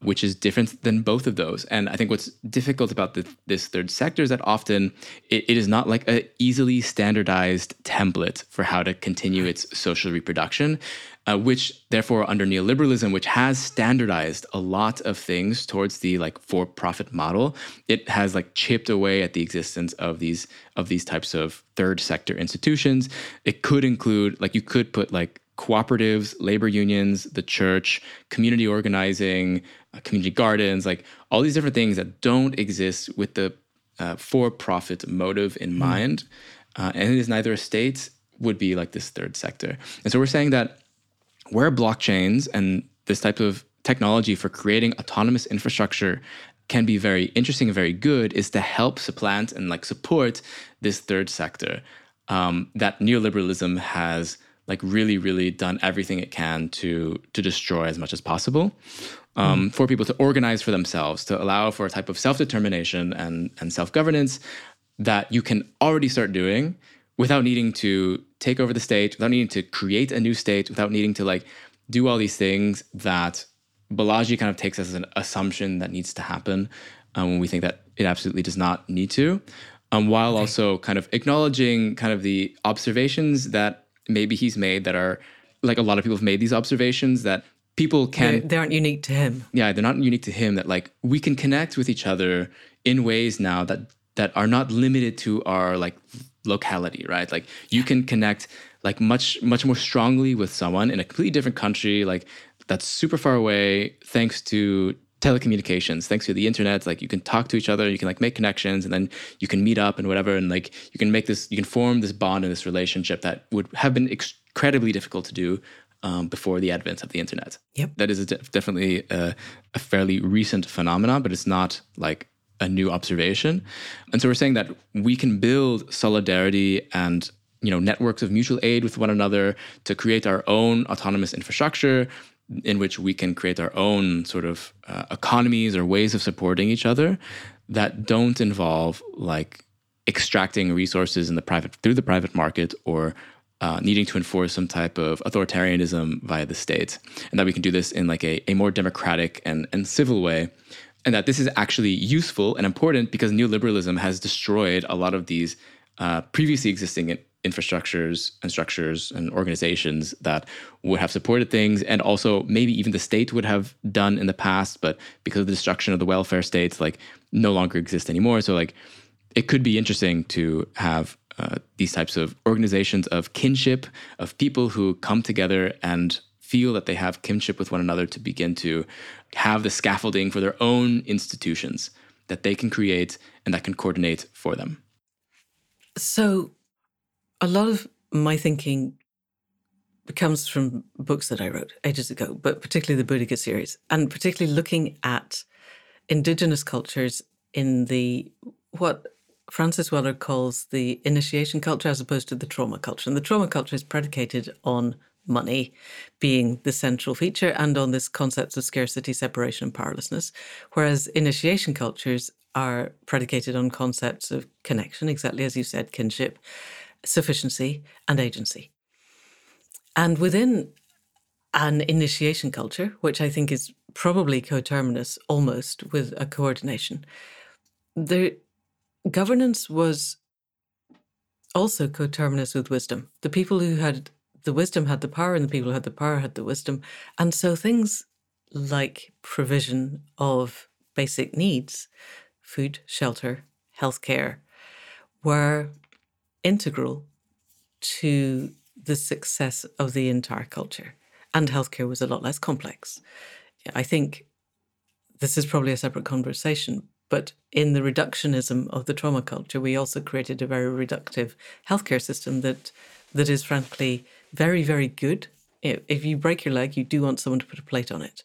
which is different than both of those. And I think what's difficult about the, this third sector is that often it, it is not like a easily standardized template for how to continue its social reproduction, uh, which therefore under neoliberalism, which has standardized a lot of things towards the like for-profit model, it has like chipped away at the existence of these of these types of third sector institutions. It could include like you could put like cooperatives, labor unions, the church, community organizing, community gardens, like all these different things that don't exist with the uh, for profit motive in mm. mind. Uh, and it is neither a state, would be like this third sector. And so we're saying that where blockchains and this type of technology for creating autonomous infrastructure can be very interesting and very good is to help supplant and like support this third sector um, that neoliberalism has like really, really done everything it can to to destroy as much as possible. Um, mm. For people to organize for themselves, to allow for a type of self determination and and self governance that you can already start doing without needing to take over the state, without needing to create a new state, without needing to like do all these things that Balaji kind of takes as an assumption that needs to happen um, when we think that it absolutely does not need to, um, while okay. also kind of acknowledging kind of the observations that maybe he's made that are like a lot of people have made these observations that people can they, they aren't unique to him. Yeah they're not unique to him that like we can connect with each other in ways now that that are not limited to our like locality right? Like you can connect like much much more strongly with someone in a completely different country like that's super far away thanks to telecommunications thanks to the internet. Like you can talk to each other you can like make connections and then you can meet up and whatever and like you can make this you can form this bond and this relationship that would have been incredibly difficult to do um, before the advent of the internet. Yep. That is a de- definitely a, a fairly recent phenomenon but it's not like a new observation. And so we're saying that we can build solidarity and you know networks of mutual aid with one another to create our own autonomous infrastructure in which we can create our own sort of uh, economies or ways of supporting each other that don't involve like extracting resources in the private through the private market or uh, needing to enforce some type of authoritarianism via the state, and that we can do this in like a, a more democratic and, and civil way, and that this is actually useful and important because neoliberalism has destroyed a lot of these uh, previously existing infrastructures and structures and organizations that would have supported things and also maybe even the state would have done in the past but because of the destruction of the welfare states like no longer exist anymore. So like it could be interesting to have uh, these types of organizations of kinship of people who come together and feel that they have kinship with one another to begin to have the scaffolding for their own institutions that they can create and that can coordinate for them. So a lot of my thinking comes from books that I wrote ages ago, but particularly the Boudica series, and particularly looking at indigenous cultures in the what Francis Weller calls the initiation culture as opposed to the trauma culture. And the trauma culture is predicated on money being the central feature and on this concepts of scarcity, separation, and powerlessness. Whereas initiation cultures are predicated on concepts of connection, exactly as you said, kinship, sufficiency, and agency. And within an initiation culture, which I think is probably coterminous almost with a coordination, the governance was also coterminous with wisdom. The people who had the wisdom had the power, and the people who had the power had the wisdom. And so things like provision of basic needs, food, shelter, healthcare, were integral to the success of the entire culture. And healthcare was a lot less complex. I think this is probably a separate conversation, but in the reductionism of the trauma culture, we also created a very reductive healthcare system that that is frankly very, very good. If you break your leg, you do want someone to put a plate on it.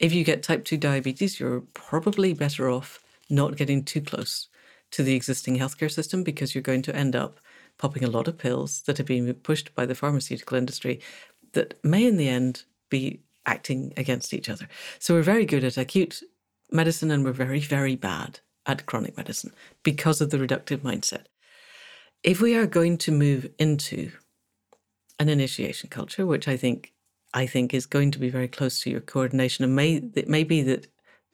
If you get type 2 diabetes, you're probably better off not getting too close to the existing healthcare system because you're going to end up popping a lot of pills that are being pushed by the pharmaceutical industry that may in the end be acting against each other. So we're very good at acute medicine and we're very, very bad at chronic medicine because of the reductive mindset. If we are going to move into an initiation culture, which I think I think is going to be very close to your coordination, and may it may be that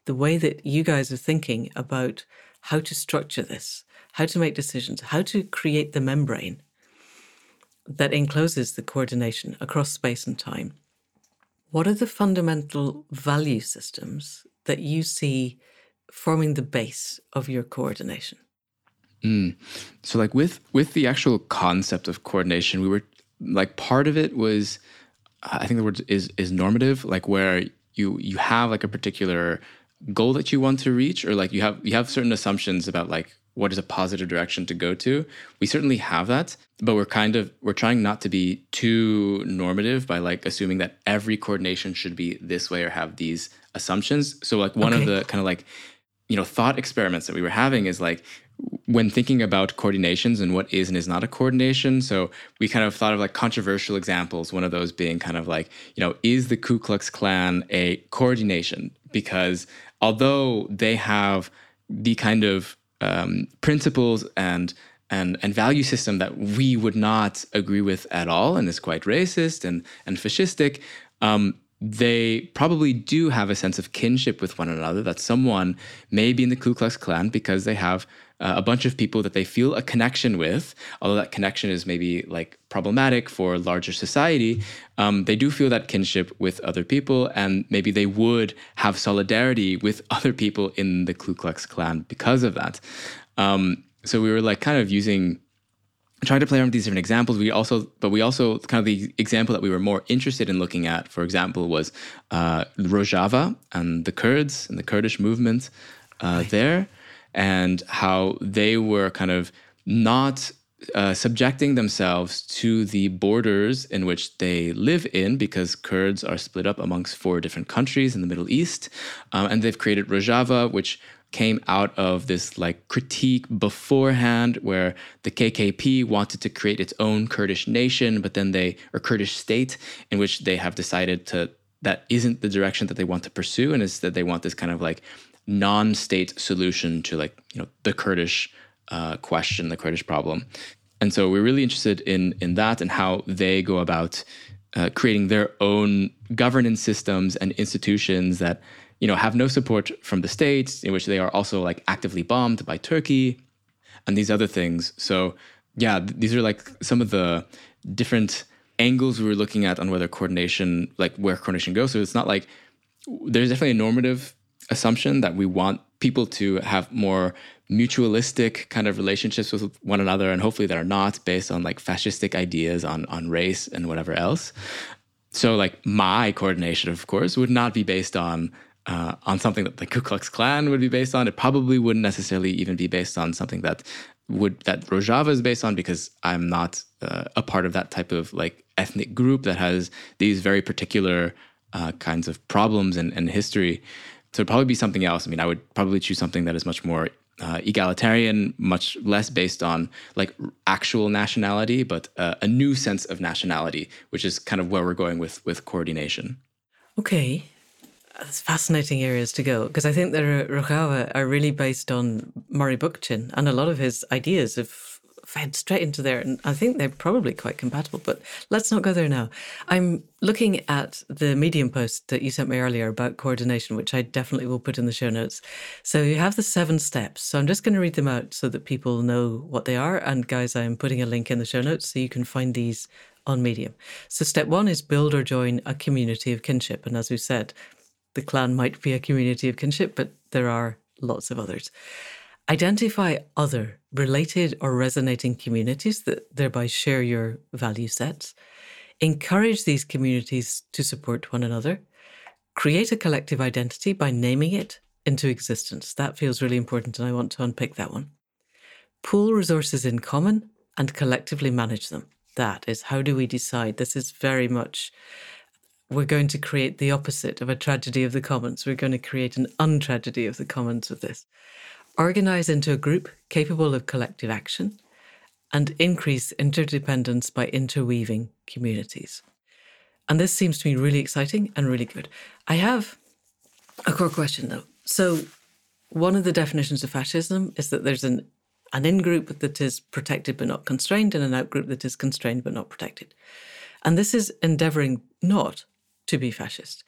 the way that you guys are thinking about how to structure this how to make decisions, how to create the membrane that encloses the coordination across space and time. What are the fundamental value systems that you see forming the base of your coordination? Mm. So, like with with the actual concept of coordination, we were like part of it was, I think the word is is normative, like where you you have like a particular goal that you want to reach, or like you have you have certain assumptions about like what is a positive direction to go to we certainly have that but we're kind of we're trying not to be too normative by like assuming that every coordination should be this way or have these assumptions so like one okay. of the kind of like you know thought experiments that we were having is like when thinking about coordinations and what is and is not a coordination so we kind of thought of like controversial examples one of those being kind of like you know is the ku klux klan a coordination because although they have the kind of um, principles and and and value system that we would not agree with at all, and is quite racist and and fascistic. Um, they probably do have a sense of kinship with one another. That someone may be in the Ku Klux Klan because they have uh, a bunch of people that they feel a connection with, although that connection is maybe like problematic for larger society, um, they do feel that kinship with other people, and maybe they would have solidarity with other people in the Ku Klux Klan because of that. Um, so we were like kind of using trying to play around with these different examples we also but we also kind of the example that we were more interested in looking at for example was uh, rojava and the kurds and the kurdish movement uh, right. there and how they were kind of not uh, subjecting themselves to the borders in which they live in because Kurds are split up amongst four different countries in the Middle East. Um, and they've created Rojava, which came out of this like critique beforehand where the KKP wanted to create its own Kurdish nation, but then they, or Kurdish state, in which they have decided to, that isn't the direction that they want to pursue. And is that they want this kind of like non state solution to like, you know, the Kurdish uh, question, the Kurdish problem. And so we're really interested in, in that and how they go about uh, creating their own governance systems and institutions that you know have no support from the states in which they are also like actively bombed by turkey and these other things. So yeah th- these are like some of the different angles we were looking at on whether coordination like where coordination goes. So it's not like there's definitely a normative assumption that we want people to have more mutualistic kind of relationships with one another and hopefully that are not based on like fascistic ideas on on race and whatever else. So like my coordination of course would not be based on uh, on something that the Ku Klux Klan would be based on. It probably wouldn't necessarily even be based on something that would that Rojava is based on because I'm not uh, a part of that type of like ethnic group that has these very particular uh, kinds of problems and, and history. So it'd probably be something else. I mean, I would probably choose something that is much more uh, egalitarian, much less based on like actual nationality, but uh, a new sense of nationality, which is kind of where we're going with with coordination. Okay, that's fascinating areas to go because I think the Rojava are really based on Murray Bookchin, and a lot of his ideas have fed straight into there. And I think they're probably quite compatible, but let's not go there now. I'm looking at the Medium post that you sent me earlier about coordination, which I definitely will put in the show notes. So you have the seven steps. So I'm just going to read them out so that people know what they are. And guys, I'm putting a link in the show notes so you can find these on Medium. So step one is build or join a community of kinship. And as we said, the clan might be a community of kinship, but there are lots of others. Identify other related or resonating communities that thereby share your value sets. Encourage these communities to support one another. Create a collective identity by naming it into existence. That feels really important, and I want to unpick that one. Pool resources in common and collectively manage them. That is how do we decide? This is very much we're going to create the opposite of a tragedy of the commons. We're going to create an untragedy of the commons with this. Organize into a group capable of collective action and increase interdependence by interweaving communities. And this seems to me really exciting and really good. I have a core question though. So, one of the definitions of fascism is that there's an an in group that is protected but not constrained, and an out group that is constrained but not protected. And this is endeavoring not to be fascist,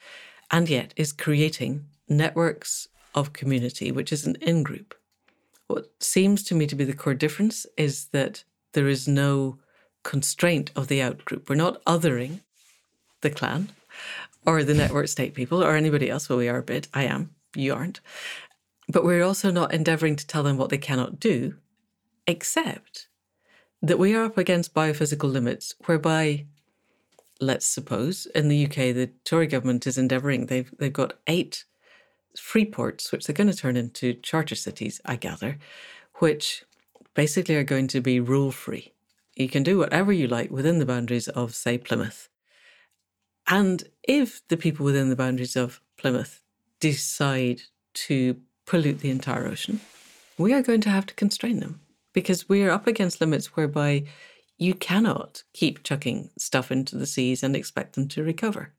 and yet is creating networks of community, which is an in group. What seems to me to be the core difference is that there is no constraint of the out group. We're not othering the clan or the network state people or anybody else. Well, we are a bit. I am. You aren't. But we're also not endeavoring to tell them what they cannot do, except that we are up against biophysical limits whereby let's suppose, in the UK, the Tory government is endeavouring. They've they've got eight free ports, which they're going to turn into charter cities, I gather, which basically are going to be rule free. You can do whatever you like within the boundaries of, say, Plymouth. And if the people within the boundaries of Plymouth decide to pollute the entire ocean, we are going to have to constrain them because we are up against limits whereby you cannot keep chucking stuff into the seas and expect them to recover.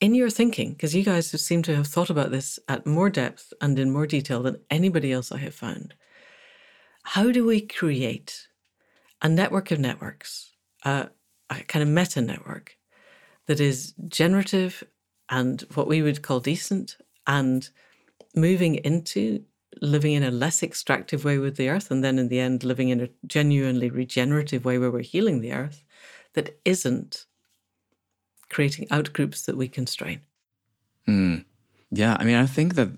In your thinking, because you guys seem to have thought about this at more depth and in more detail than anybody else I have found, how do we create a network of networks, a, a kind of meta network that is generative and what we would call decent and moving into living in a less extractive way with the earth, and then in the end, living in a genuinely regenerative way where we're healing the earth that isn't creating outgroups that we constrain. Mm. Yeah, I mean, I think that,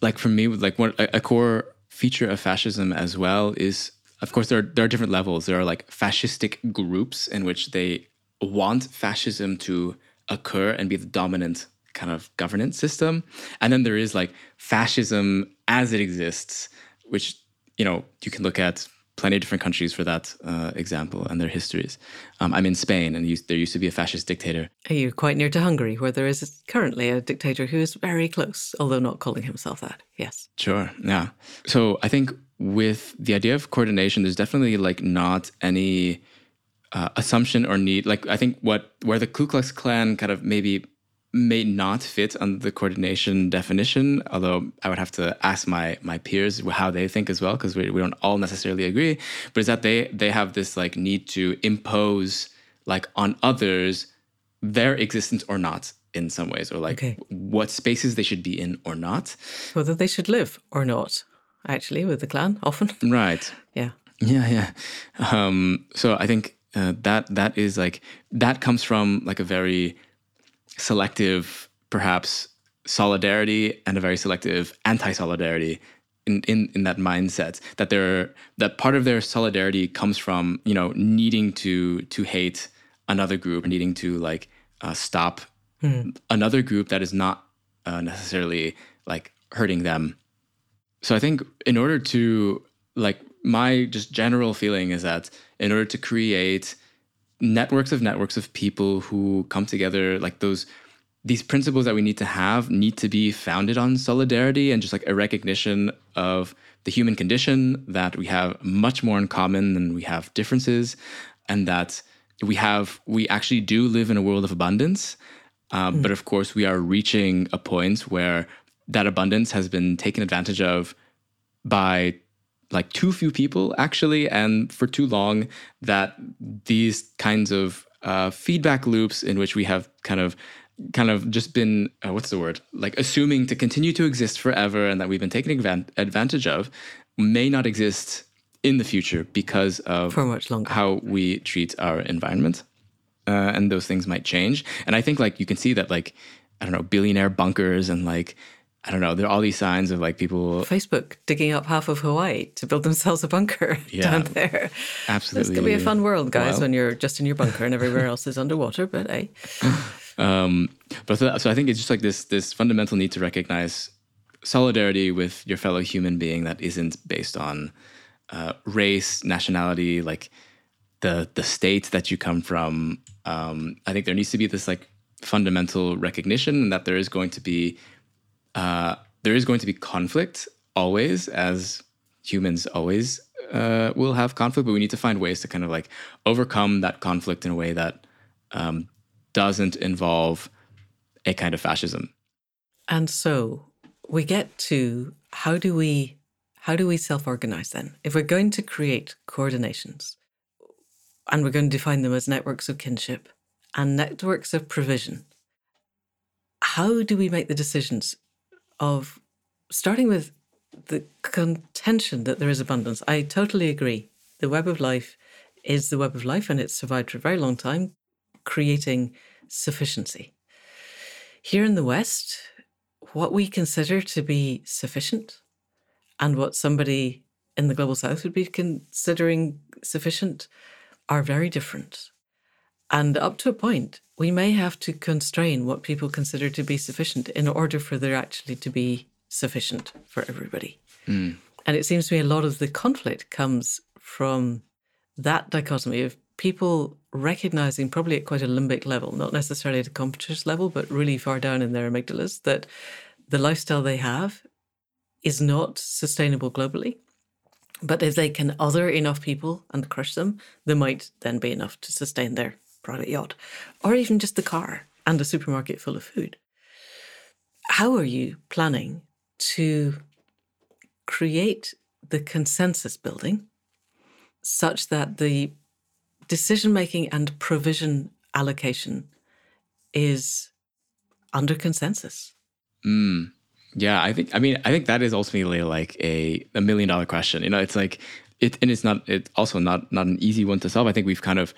like for me, like one a core feature of fascism as well is, of course, there are, there are different levels. There are like fascistic groups in which they want fascism to occur and be the dominant kind of governance system. And then there is like fascism as it exists, which, you know, you can look at plenty of different countries for that uh, example and their histories. Um, I'm in Spain, and there used to be a fascist dictator. Are You're quite near to Hungary, where there is currently a dictator who is very close, although not calling himself that. Yes. Sure. Yeah. So I think with the idea of coordination, there's definitely like not any uh, assumption or need. Like I think what where the Ku Klux Klan kind of maybe may not fit under the coordination definition, although I would have to ask my my peers how they think as well, because we, we don't all necessarily agree. But is that they they have this like need to impose like on others their existence or not in some ways, or like okay. what spaces they should be in or not, whether they should live or not. Actually, with the clan often. Right. yeah. Yeah, yeah. Um, so I think uh, that that is like that comes from like a very selective, perhaps solidarity and a very selective anti-solidarity in, in, in that mindset that they're that part of their solidarity comes from you know needing to to hate another group needing to like uh, stop hmm. another group that is not uh, necessarily like hurting them so i think in order to like my just general feeling is that in order to create networks of networks of people who come together like those these principles that we need to have need to be founded on solidarity and just like a recognition of the human condition that we have much more in common than we have differences and that we have we actually do live in a world of abundance uh, mm. but of course we are reaching a point where that abundance has been taken advantage of by like too few people actually and for too long that these kinds of uh, feedback loops in which we have kind of kind of just been uh, what's the word? Like assuming to continue to exist forever and that we've been taking advantage of may not exist in the future because of for much longer. how we treat our environment uh, and those things might change. And i think like you can see that like i don't know billionaire bunkers and like I don't know. There are all these signs of like people. Facebook digging up half of Hawaii to build themselves a bunker yeah, down there. Absolutely. It's going to be a fun world, guys, well, when you're just in your bunker and everywhere else is underwater. But hey. Um, but so, so I think it's just like this this fundamental need to recognize solidarity with your fellow human being that isn't based on uh, race, nationality, like the the state that you come from. Um, I think there needs to be this like fundamental recognition that there is going to be uh, there is going to be conflict always, as humans always uh, will have conflict, but we need to find ways to kind of like overcome that conflict in a way that um, doesn't involve a kind of fascism. And so we get to how do we how do we self-organize then? If we're going to create coordinations and we're going to define them as networks of kinship and networks of provision, how do we make the decisions of starting with the contention that there is abundance? I totally agree. The web of life is the web of life and it's survived for a very long time creating sufficiency. Here in the West, what we consider to be sufficient and what somebody in the global south would be considering sufficient are very different. And up to a point, we may have to constrain what people consider to be sufficient in order for there actually to be sufficient for everybody. Mm. And it seems to me a lot of the conflict comes from that dichotomy of people recognizing, probably at quite a limbic level, not necessarily at a conscious level, but really far down in their amygdalas, that the lifestyle they have is not sustainable globally. But if they can other enough people and crush them, there might then be enough to sustain their private yacht or even just the car and a supermarket full of food. How are you planning to create the consensus building such that the decision making and provision allocation is under consensus. Mm. Yeah, I think. I mean, I think that is ultimately like a a million dollar question. You know, it's like it, and it's not. It's also not not an easy one to solve. I think we've kind of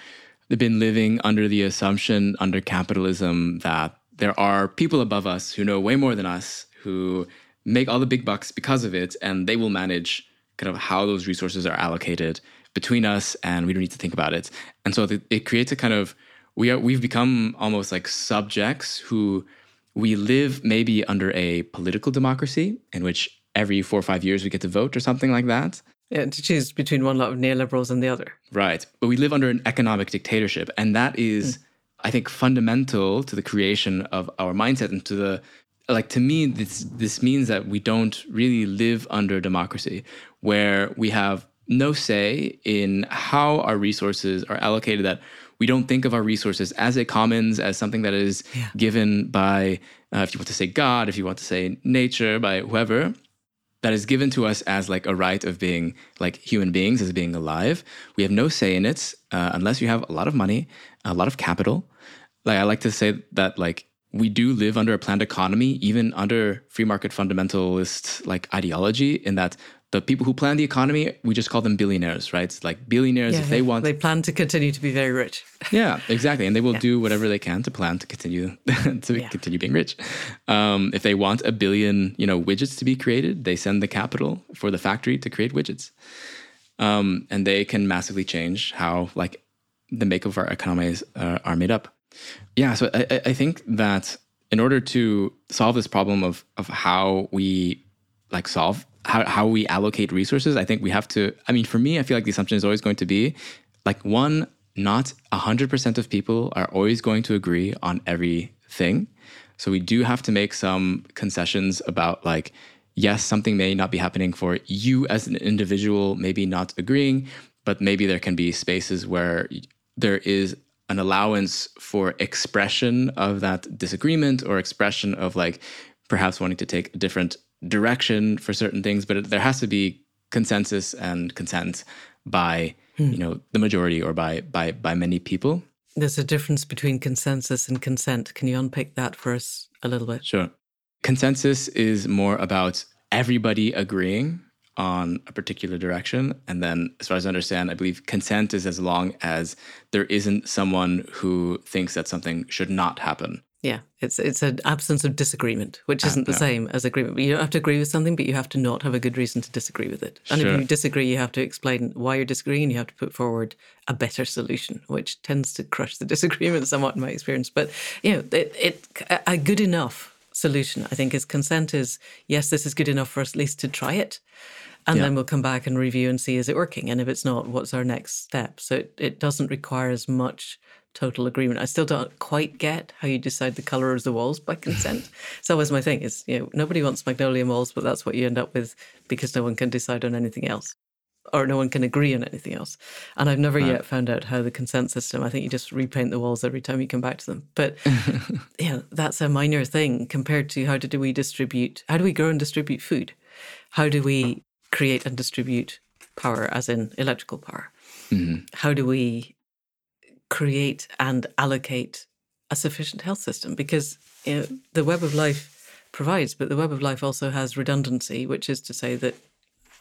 been living under the assumption under capitalism that there are people above us who know way more than us who make all the big bucks because of it, and they will manage kind of how those resources are allocated between us and we don't need to think about it. And so it creates a kind of we are we've become almost like subjects who we live maybe under a political democracy in which every four or five years we get to vote or something like that. Yeah, to choose between one lot of neoliberals and the other. Right. But we live under an economic dictatorship. And that is, mm. I think, fundamental to the creation of our mindset and to the like to me this this means that we don't really live under democracy where we have no say in how our resources are allocated that we don't think of our resources as a commons as something that is yeah. given by uh, if you want to say god if you want to say nature by whoever that is given to us as like a right of being like human beings as being alive. We have no say in it uh, unless you have a lot of money a lot of capital. Like i like to say that like we do live under a planned economy, even under free market fundamentalist like ideology, in that the people who plan the economy, we just call them billionaires, right? It's like billionaires, yeah, if they want, they plan to continue to be very rich. yeah, exactly, and they will yeah. do whatever they can to plan to continue to continue being rich. Um, if they want a billion, you know, widgets to be created, they send the capital for the factory to create widgets, um, and they can massively change how like the make of our economies uh, are made up. Yeah, so I, I think that in order to solve this problem of of how we like solve how, how we allocate resources, I think we have to. I mean, for me, I feel like the assumption is always going to be like one, not 100% of people are always going to agree on everything. So we do have to make some concessions about like, yes, something may not be happening for you as an individual, maybe not agreeing, but maybe there can be spaces where there is an allowance for expression of that disagreement or expression of like perhaps wanting to take a different direction for certain things but there has to be consensus and consent by hmm. you know the majority or by by by many people there's a difference between consensus and consent can you unpick that for us a little bit sure consensus is more about everybody agreeing on a particular direction. And then, as far as I understand, I believe consent is as long as there isn't someone who thinks that something should not happen. Yeah, it's it's an absence of disagreement, which isn't uh, the no. same as agreement. You don't have to agree with something, but you have to not have a good reason to disagree with it. And sure. if you disagree, you have to explain why you're disagreeing. You have to put forward a better solution, which tends to crush the disagreement somewhat in my experience. But you know, it, it a good enough solution, I think, is consent. Is yes, this is good enough for us at least to try it and yeah. then we'll come back and review and see is it working and if it's not what's our next step so it, it doesn't require as much total agreement i still don't quite get how you decide the color of the walls by consent it's always my thing is you know nobody wants magnolia walls but that's what you end up with because no one can decide on anything else or no one can agree on anything else. And I've never right. yet found out how the consent system, I think you just repaint the walls every time you come back to them. But yeah, that's a minor thing compared to how do we distribute, how do we grow and distribute food? How do we create and distribute power, as in electrical power? Mm-hmm. How do we create and allocate a sufficient health system? Because you know, the web of life provides, but the web of life also has redundancy, which is to say that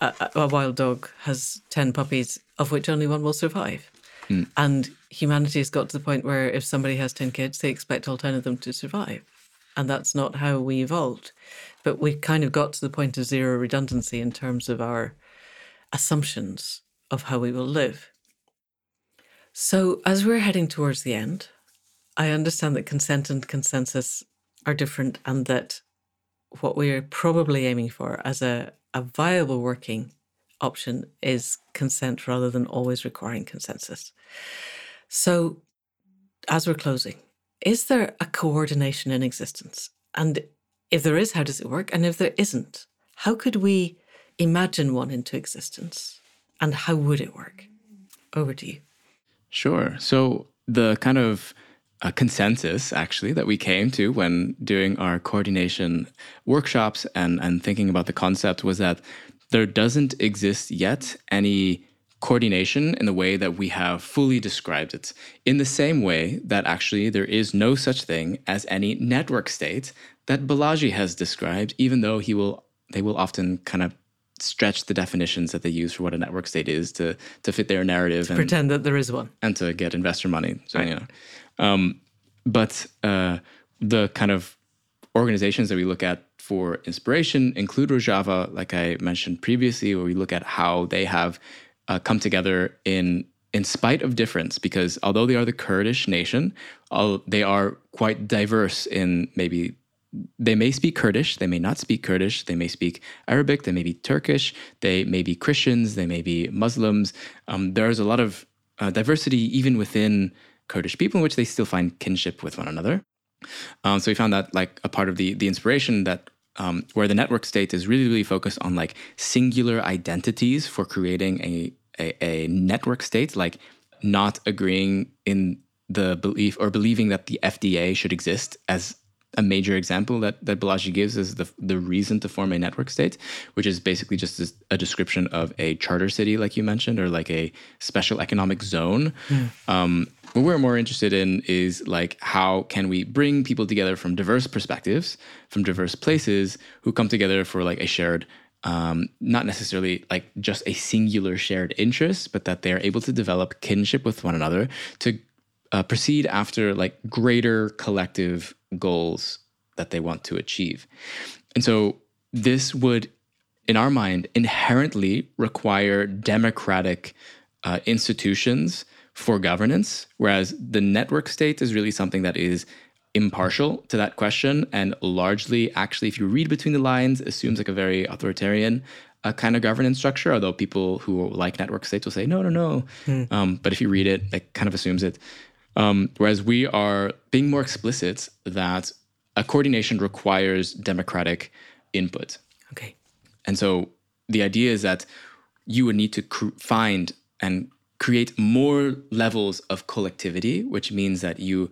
a, a wild dog has 10 puppies, of which only one will survive. Mm. And humanity has got to the point where if somebody has 10 kids, they expect all 10 of them to survive. And that's not how we evolved. But we kind of got to the point of zero redundancy in terms of our assumptions of how we will live. So, as we're heading towards the end, I understand that consent and consensus are different and that what we're probably aiming for as a, a viable working option is consent rather than always requiring consensus. So, as we're closing, is there a coordination in existence? And if there is, how does it work? And if there isn't, how could we imagine one into existence? And how would it work? Over to you. Sure. So, the kind of uh, consensus actually that we came to when doing our coordination workshops and, and thinking about the concept was that there doesn't exist yet any coordination in the way that we have fully described it. In the same way that actually there is no such thing as any network state that Balaji has described, even though he will they will often kind of stretch the definitions that they use for what a network state is to to fit their narrative and pretend that there is one and to get investor money. So right. you know, um, but uh, the kind of organizations that we look at for inspiration include Rojava, like I mentioned previously, where we look at how they have uh, come together in in spite of difference, because although they are the Kurdish nation, all, they are quite diverse in maybe they may speak Kurdish, they may not speak Kurdish, they may speak Arabic, they may be Turkish, they may be Christians, they may be Muslims. Um, there's a lot of uh, diversity even within Kurdish people in which they still find kinship with one another. Um, so we found that like a part of the the inspiration that um, where the network state is really really focused on like singular identities for creating a, a, a network state, like not agreeing in the belief or believing that the FDA should exist as a major example that, that Balaji gives is the, the reason to form a network state, which is basically just a description of a charter city, like you mentioned, or like a special economic zone. Mm. Um, what we're more interested in is like how can we bring people together from diverse perspectives, from diverse places, who come together for like a shared um, not necessarily like just a singular shared interest, but that they are able to develop kinship with one another to uh, proceed after like greater collective goals that they want to achieve. And so this would, in our mind, inherently require democratic uh, institutions for governance, whereas the network state is really something that is impartial to that question and largely, actually, if you read between the lines, assumes like a very authoritarian uh, kind of governance structure. Although people who like network states will say no, no, no. Mm. Um, but if you read it, it kind of assumes it. Um, whereas we are being more explicit that a coordination requires democratic input. Okay. And so the idea is that you would need to cr- find and create more levels of collectivity, which means that you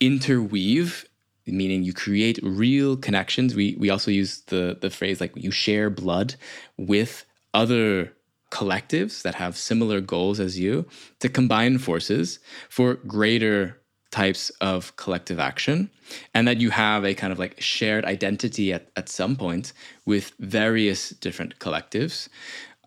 interweave, meaning you create real connections. We we also use the the phrase like you share blood with other collectives that have similar goals as you to combine forces for greater types of collective action and that you have a kind of like shared identity at, at some point with various different collectives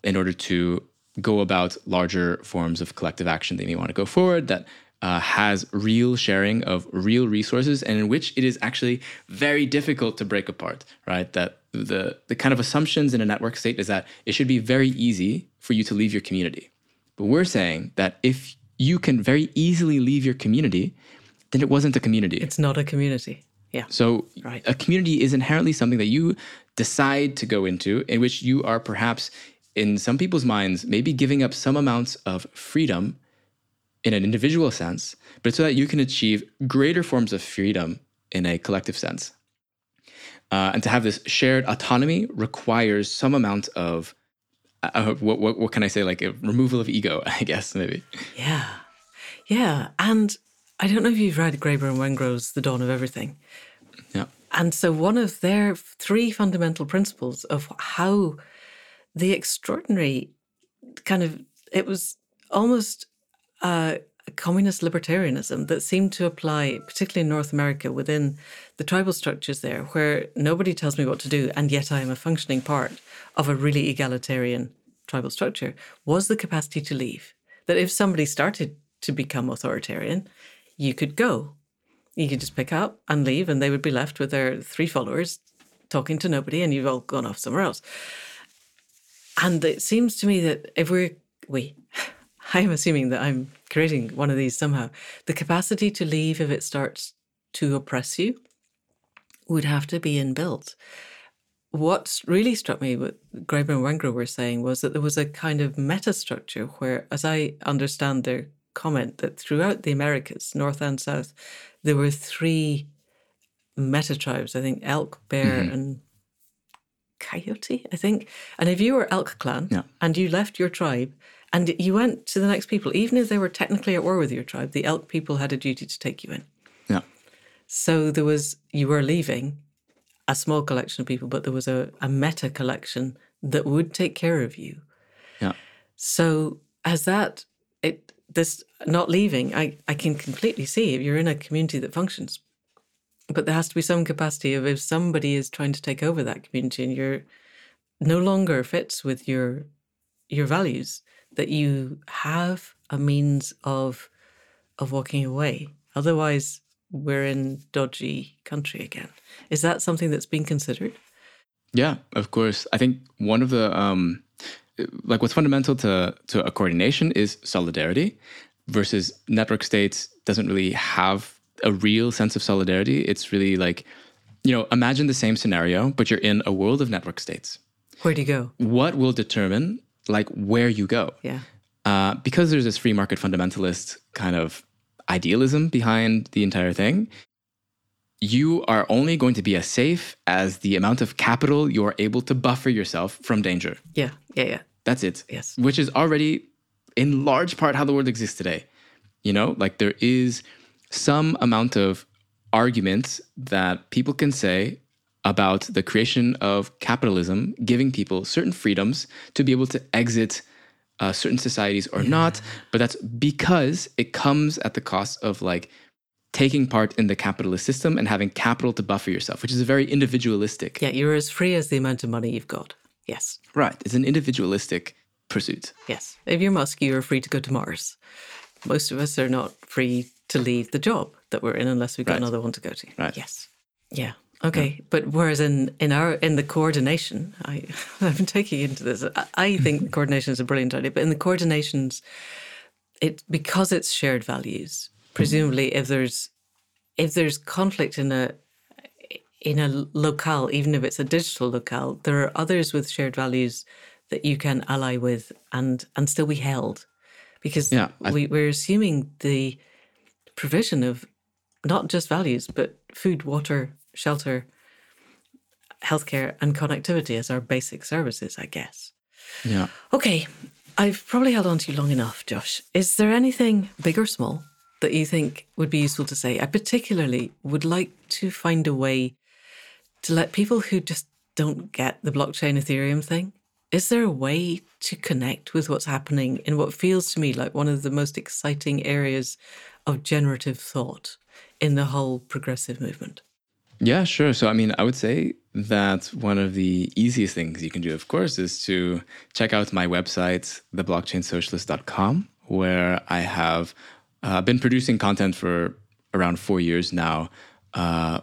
in order to go about larger forms of collective action that you want to go forward that uh, has real sharing of real resources and in which it is actually very difficult to break apart right? That the the kind of assumptions in a network state is that it should be very easy for you to leave your community. But we're saying that if you can very easily leave your community, then it wasn't a community. It's not a community. Yeah. So right. a community is inherently something that you decide to go into, in which you are perhaps, in some people's minds, maybe giving up some amounts of freedom in an individual sense, but so that you can achieve greater forms of freedom in a collective sense. Uh, and to have this shared autonomy requires some amount of uh, what, what, what can I say? Like a removal of ego, I guess maybe. Yeah, yeah. And I don't know if you've read Graeber and Wengrow's The Dawn of Everything. Yeah. And so one of their three fundamental principles of how the extraordinary kind of it was almost uh, communist libertarianism that seemed to apply, particularly in North America, within the tribal structures there, where nobody tells me what to do, and yet I am a functioning part of a really egalitarian tribal structure, was the capacity to leave. That if somebody started to become authoritarian, you could go. You could just pick up and leave, and they would be left with their three followers talking to nobody, and you've all gone off somewhere else. And it seems to me that if we're, we, I'm assuming that I'm creating one of these somehow. The capacity to leave if it starts to oppress you would have to be inbuilt. What really struck me, what Graeber and Wengrow were saying, was that there was a kind of meta structure where, as I understand their comment, that throughout the Americas, North and South, there were three meta tribes. I think elk, bear, mm-hmm. and coyote. I think. And if you were elk clan yeah. and you left your tribe, and you went to the next people, even if they were technically at war with your tribe, the elk people had a duty to take you in. Yeah. So there was, you were leaving a small collection of people, but there was a, a meta collection that would take care of you. Yeah. So as that, it, this not leaving, I, I can completely see if you're in a community that functions. But there has to be some capacity of if somebody is trying to take over that community and you're no longer fits with your your values, that you have a means of of walking away. Otherwise, we're in dodgy country again. Is that something that's been considered? Yeah, of course. I think one of the um, like what's fundamental to to a coordination is solidarity versus network states doesn't really have a real sense of solidarity. It's really like you know, imagine the same scenario, but you're in a world of network states. Where do you go? What will determine like where you go? Yeah. Uh, because there's this free market fundamentalist kind of idealism behind the entire thing, you are only going to be as safe as the amount of capital you are able to buffer yourself from danger. Yeah. Yeah. Yeah. That's it. Yes. Which is already in large part how the world exists today. You know, like there is some amount of arguments that people can say about the creation of capitalism giving people certain freedoms to be able to exit uh, certain societies or not. But that's because it comes at the cost of like taking part in the capitalist system and having capital to buffer yourself, which is a very individualistic. Yeah. You're as free as the amount of money you've got. Yes. Right. It's an individualistic pursuit. Yes. If you're Musk, you're free to go to Mars. Most of us are not free to leave the job that we're in unless we've got Right. another one to go to. Right. Yes. Yeah. Okay. But whereas in in our in the coordination, I I've been taking into this. I, I mm-hmm. think coordination is a brilliant idea, but in the coordinations, it because it's shared values. Mm-hmm. Presumably, if there's if there's conflict in a in a locale, even if it's a digital locale, there are others with shared values that you can ally with and and still be held, because Yeah, I- we, we're assuming the provision of not just values but food, water, shelter, healthcare, and connectivity as our basic services. I guess. Yeah. Okay, I've probably held on to you long enough, Josh. Is there anything big or small that you think would be useful to say? I particularly would like to find a way to let people who just don't get the blockchain Ethereum thing. Is there a way to connect with what's happening in what feels to me like one of the most exciting areas of generative thought in the whole progressive movement? Yeah, sure. So, I mean, I would say that one of the easiest things you can do, of course, is to check out my website, theblockchainsocialist.com, where I have uh, been producing content for around four years now, uh,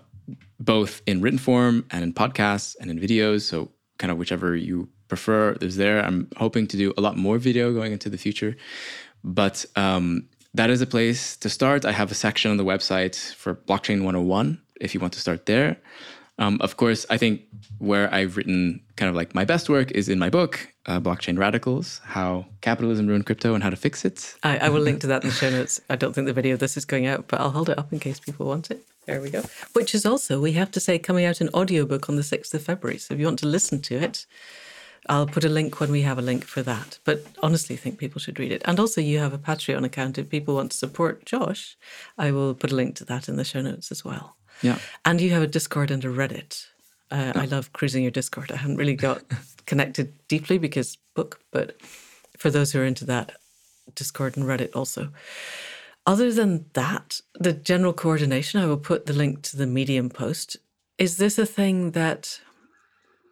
both in written form and in podcasts and in videos. So, kind of whichever you prefer is there. I'm hoping to do a lot more video going into the future. But um, that is a place to start. I have a section on the website for Blockchain 101 if you want to start there. Um, of course, I think where I've written kind of like my best work is in my book, uh, Blockchain Radicals How Capitalism Ruined Crypto and How to Fix It. I, I will link to that in the show notes. I don't think the video of this is going out, but I'll hold it up in case people want it. There we go. Which is also, we have to say, coming out in audiobook on the 6th of February. So if you want to listen to it, I'll put a link when we have a link for that. But honestly, I think people should read it. And also, you have a Patreon account. If people want to support Josh, I will put a link to that in the show notes as well. Yeah. And you have a Discord and a Reddit. Uh, I love cruising your Discord. I haven't really got connected deeply because book, but for those who are into that, Discord and Reddit also. Other than that, the general coordination, I will put the link to the Medium post. Is this a thing that,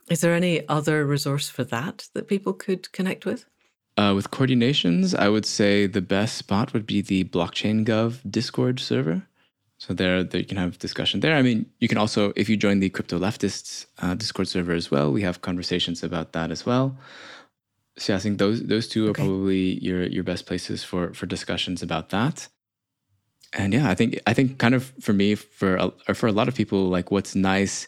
is there any other resource for that that people could connect with? Uh, with coordinations, I would say the best spot would be the Blockchain Gov Discord server. So there, there you can have discussion there. I mean, you can also, if you join the Crypto Leftists uh, Discord server as well, we have conversations about that as well. So I think those those two Okay. are probably your your best places for for discussions about that. And yeah, I think I think kind of for me, for a, or for a lot of people, like what's nice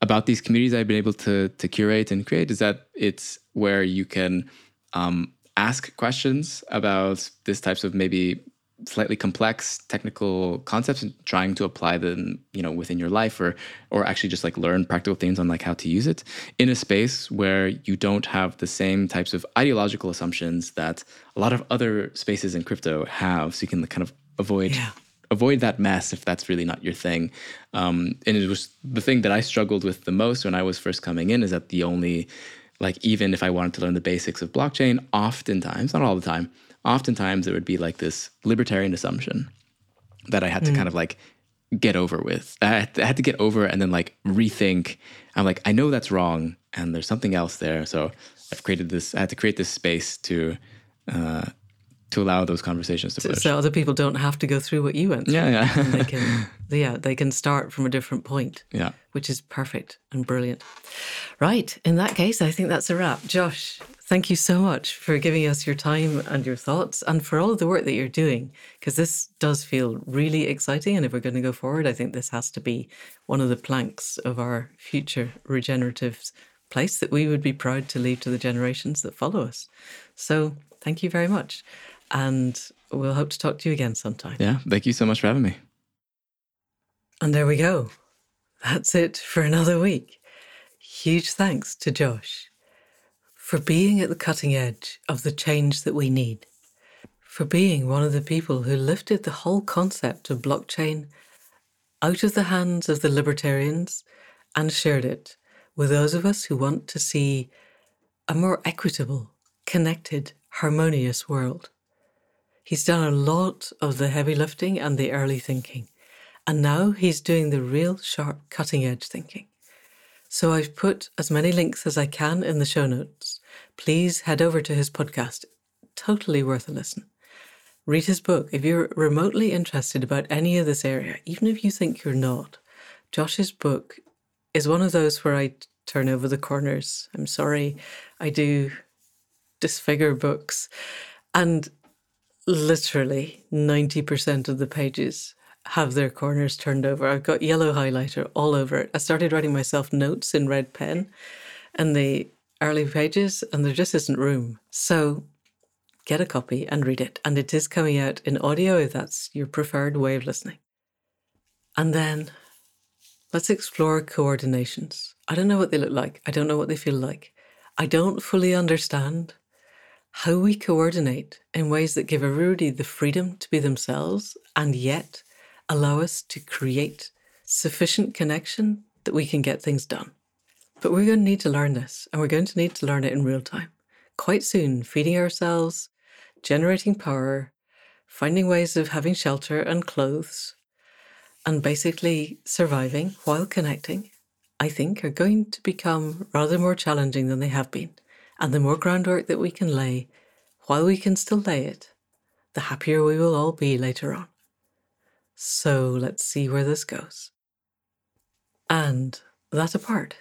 about these communities I've been able to to curate and create is that it's where you can um, ask questions about these types of maybe slightly complex technical concepts and trying to apply them you know within your life or or actually just like learn practical things on like how to use it in a space where you don't have the same types of ideological assumptions that a lot of other spaces in crypto have so you can kind of avoid Yeah. avoid that mess if that's really not your thing. Um, and it was the thing that I struggled with the most when I was first coming in is that the only, like, even if I wanted to learn the basics of blockchain, oftentimes, not all the time, oftentimes it would be like this libertarian assumption that I had to kind of like get over with. I had, to get over and then like rethink. I'm like, I know that's wrong and there's something else there. So I've created this, I had to create this space to, uh, to allow those conversations to push. So other people don't have to go through what you went through. yeah, yeah. they can, yeah, they can start from a different point. yeah. which is perfect and brilliant. Right. In that case, I think that's a wrap. Josh, Thank you so much for giving us your time and your thoughts and for all of the work that you're doing, because this does feel really exciting. And if we're going to go forward, I think this has to be one of the planks of our future regenerative place that we would be proud to leave to the generations that follow us. So thank you very much. And we'll hope to talk to you again sometime. Yeah. Thank you so much for having me. And there we go. That's it for another week. Huge thanks to Josh for being at the cutting edge of the change that we need, for being one of the people who lifted the whole concept of blockchain out of the hands of the libertarians and shared it with those of us who want to see a more equitable, connected, harmonious world. He's done a lot of the heavy lifting and the early thinking, and now he's doing the real sharp, cutting edge thinking. So I've put as many links as I can in the show notes. Please head over to his podcast. Totally worth a listen. Read his book. If you're remotely interested about any of this area, even if you think you're not, Josh's book is one of those where I turn over the corners. I'm sorry, I do disfigure books. And literally 90% of the pages have their corners turned over. I've got yellow highlighter all over it. I started writing myself notes in red pen and the early pages, and there just isn't room. So get a copy and read it. And it is coming out in audio if that's your preferred way of listening. And then let's explore coordinations. I don't know what they look like. I don't know what they feel like. I don't fully understand how we coordinate in ways that give everybody the freedom to be themselves and yet allow us to create sufficient connection that we can get things done. But we're going to need to learn this, and we're going to need to learn it in real time. Quite soon, feeding ourselves, generating power, finding ways of having shelter and clothes, and basically surviving while connecting, I think, are going to become rather more challenging than they have been. And the more groundwork that we can lay while we can still lay it, the happier we will all be later on. So let's see where this goes. And that apart,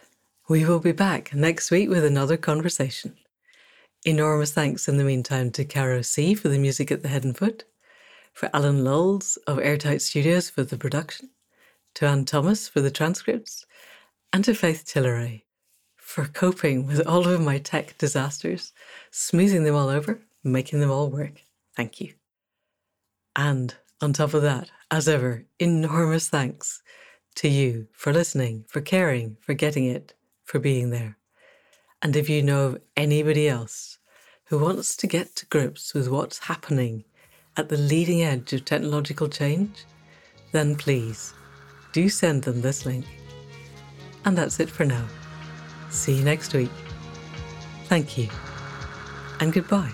we will be back next week with another conversation. Enormous thanks in the meantime to Caro C for the music at the head and foot, for Alan Lowles of Airtight Studios for the production, to Anne Thomas for the transcripts, and to Faith Tilleray for coping with all of my tech disasters, smoothing them all over, making them all work. Thank you. And on top of that, as ever, enormous thanks to you for listening, for caring, for getting it, for being there. And if you know of anybody else who wants to get to grips with what's happening at the leading edge of technological change, then please do send them this link. And that's it for now. See you next week. Thank you. And goodbye.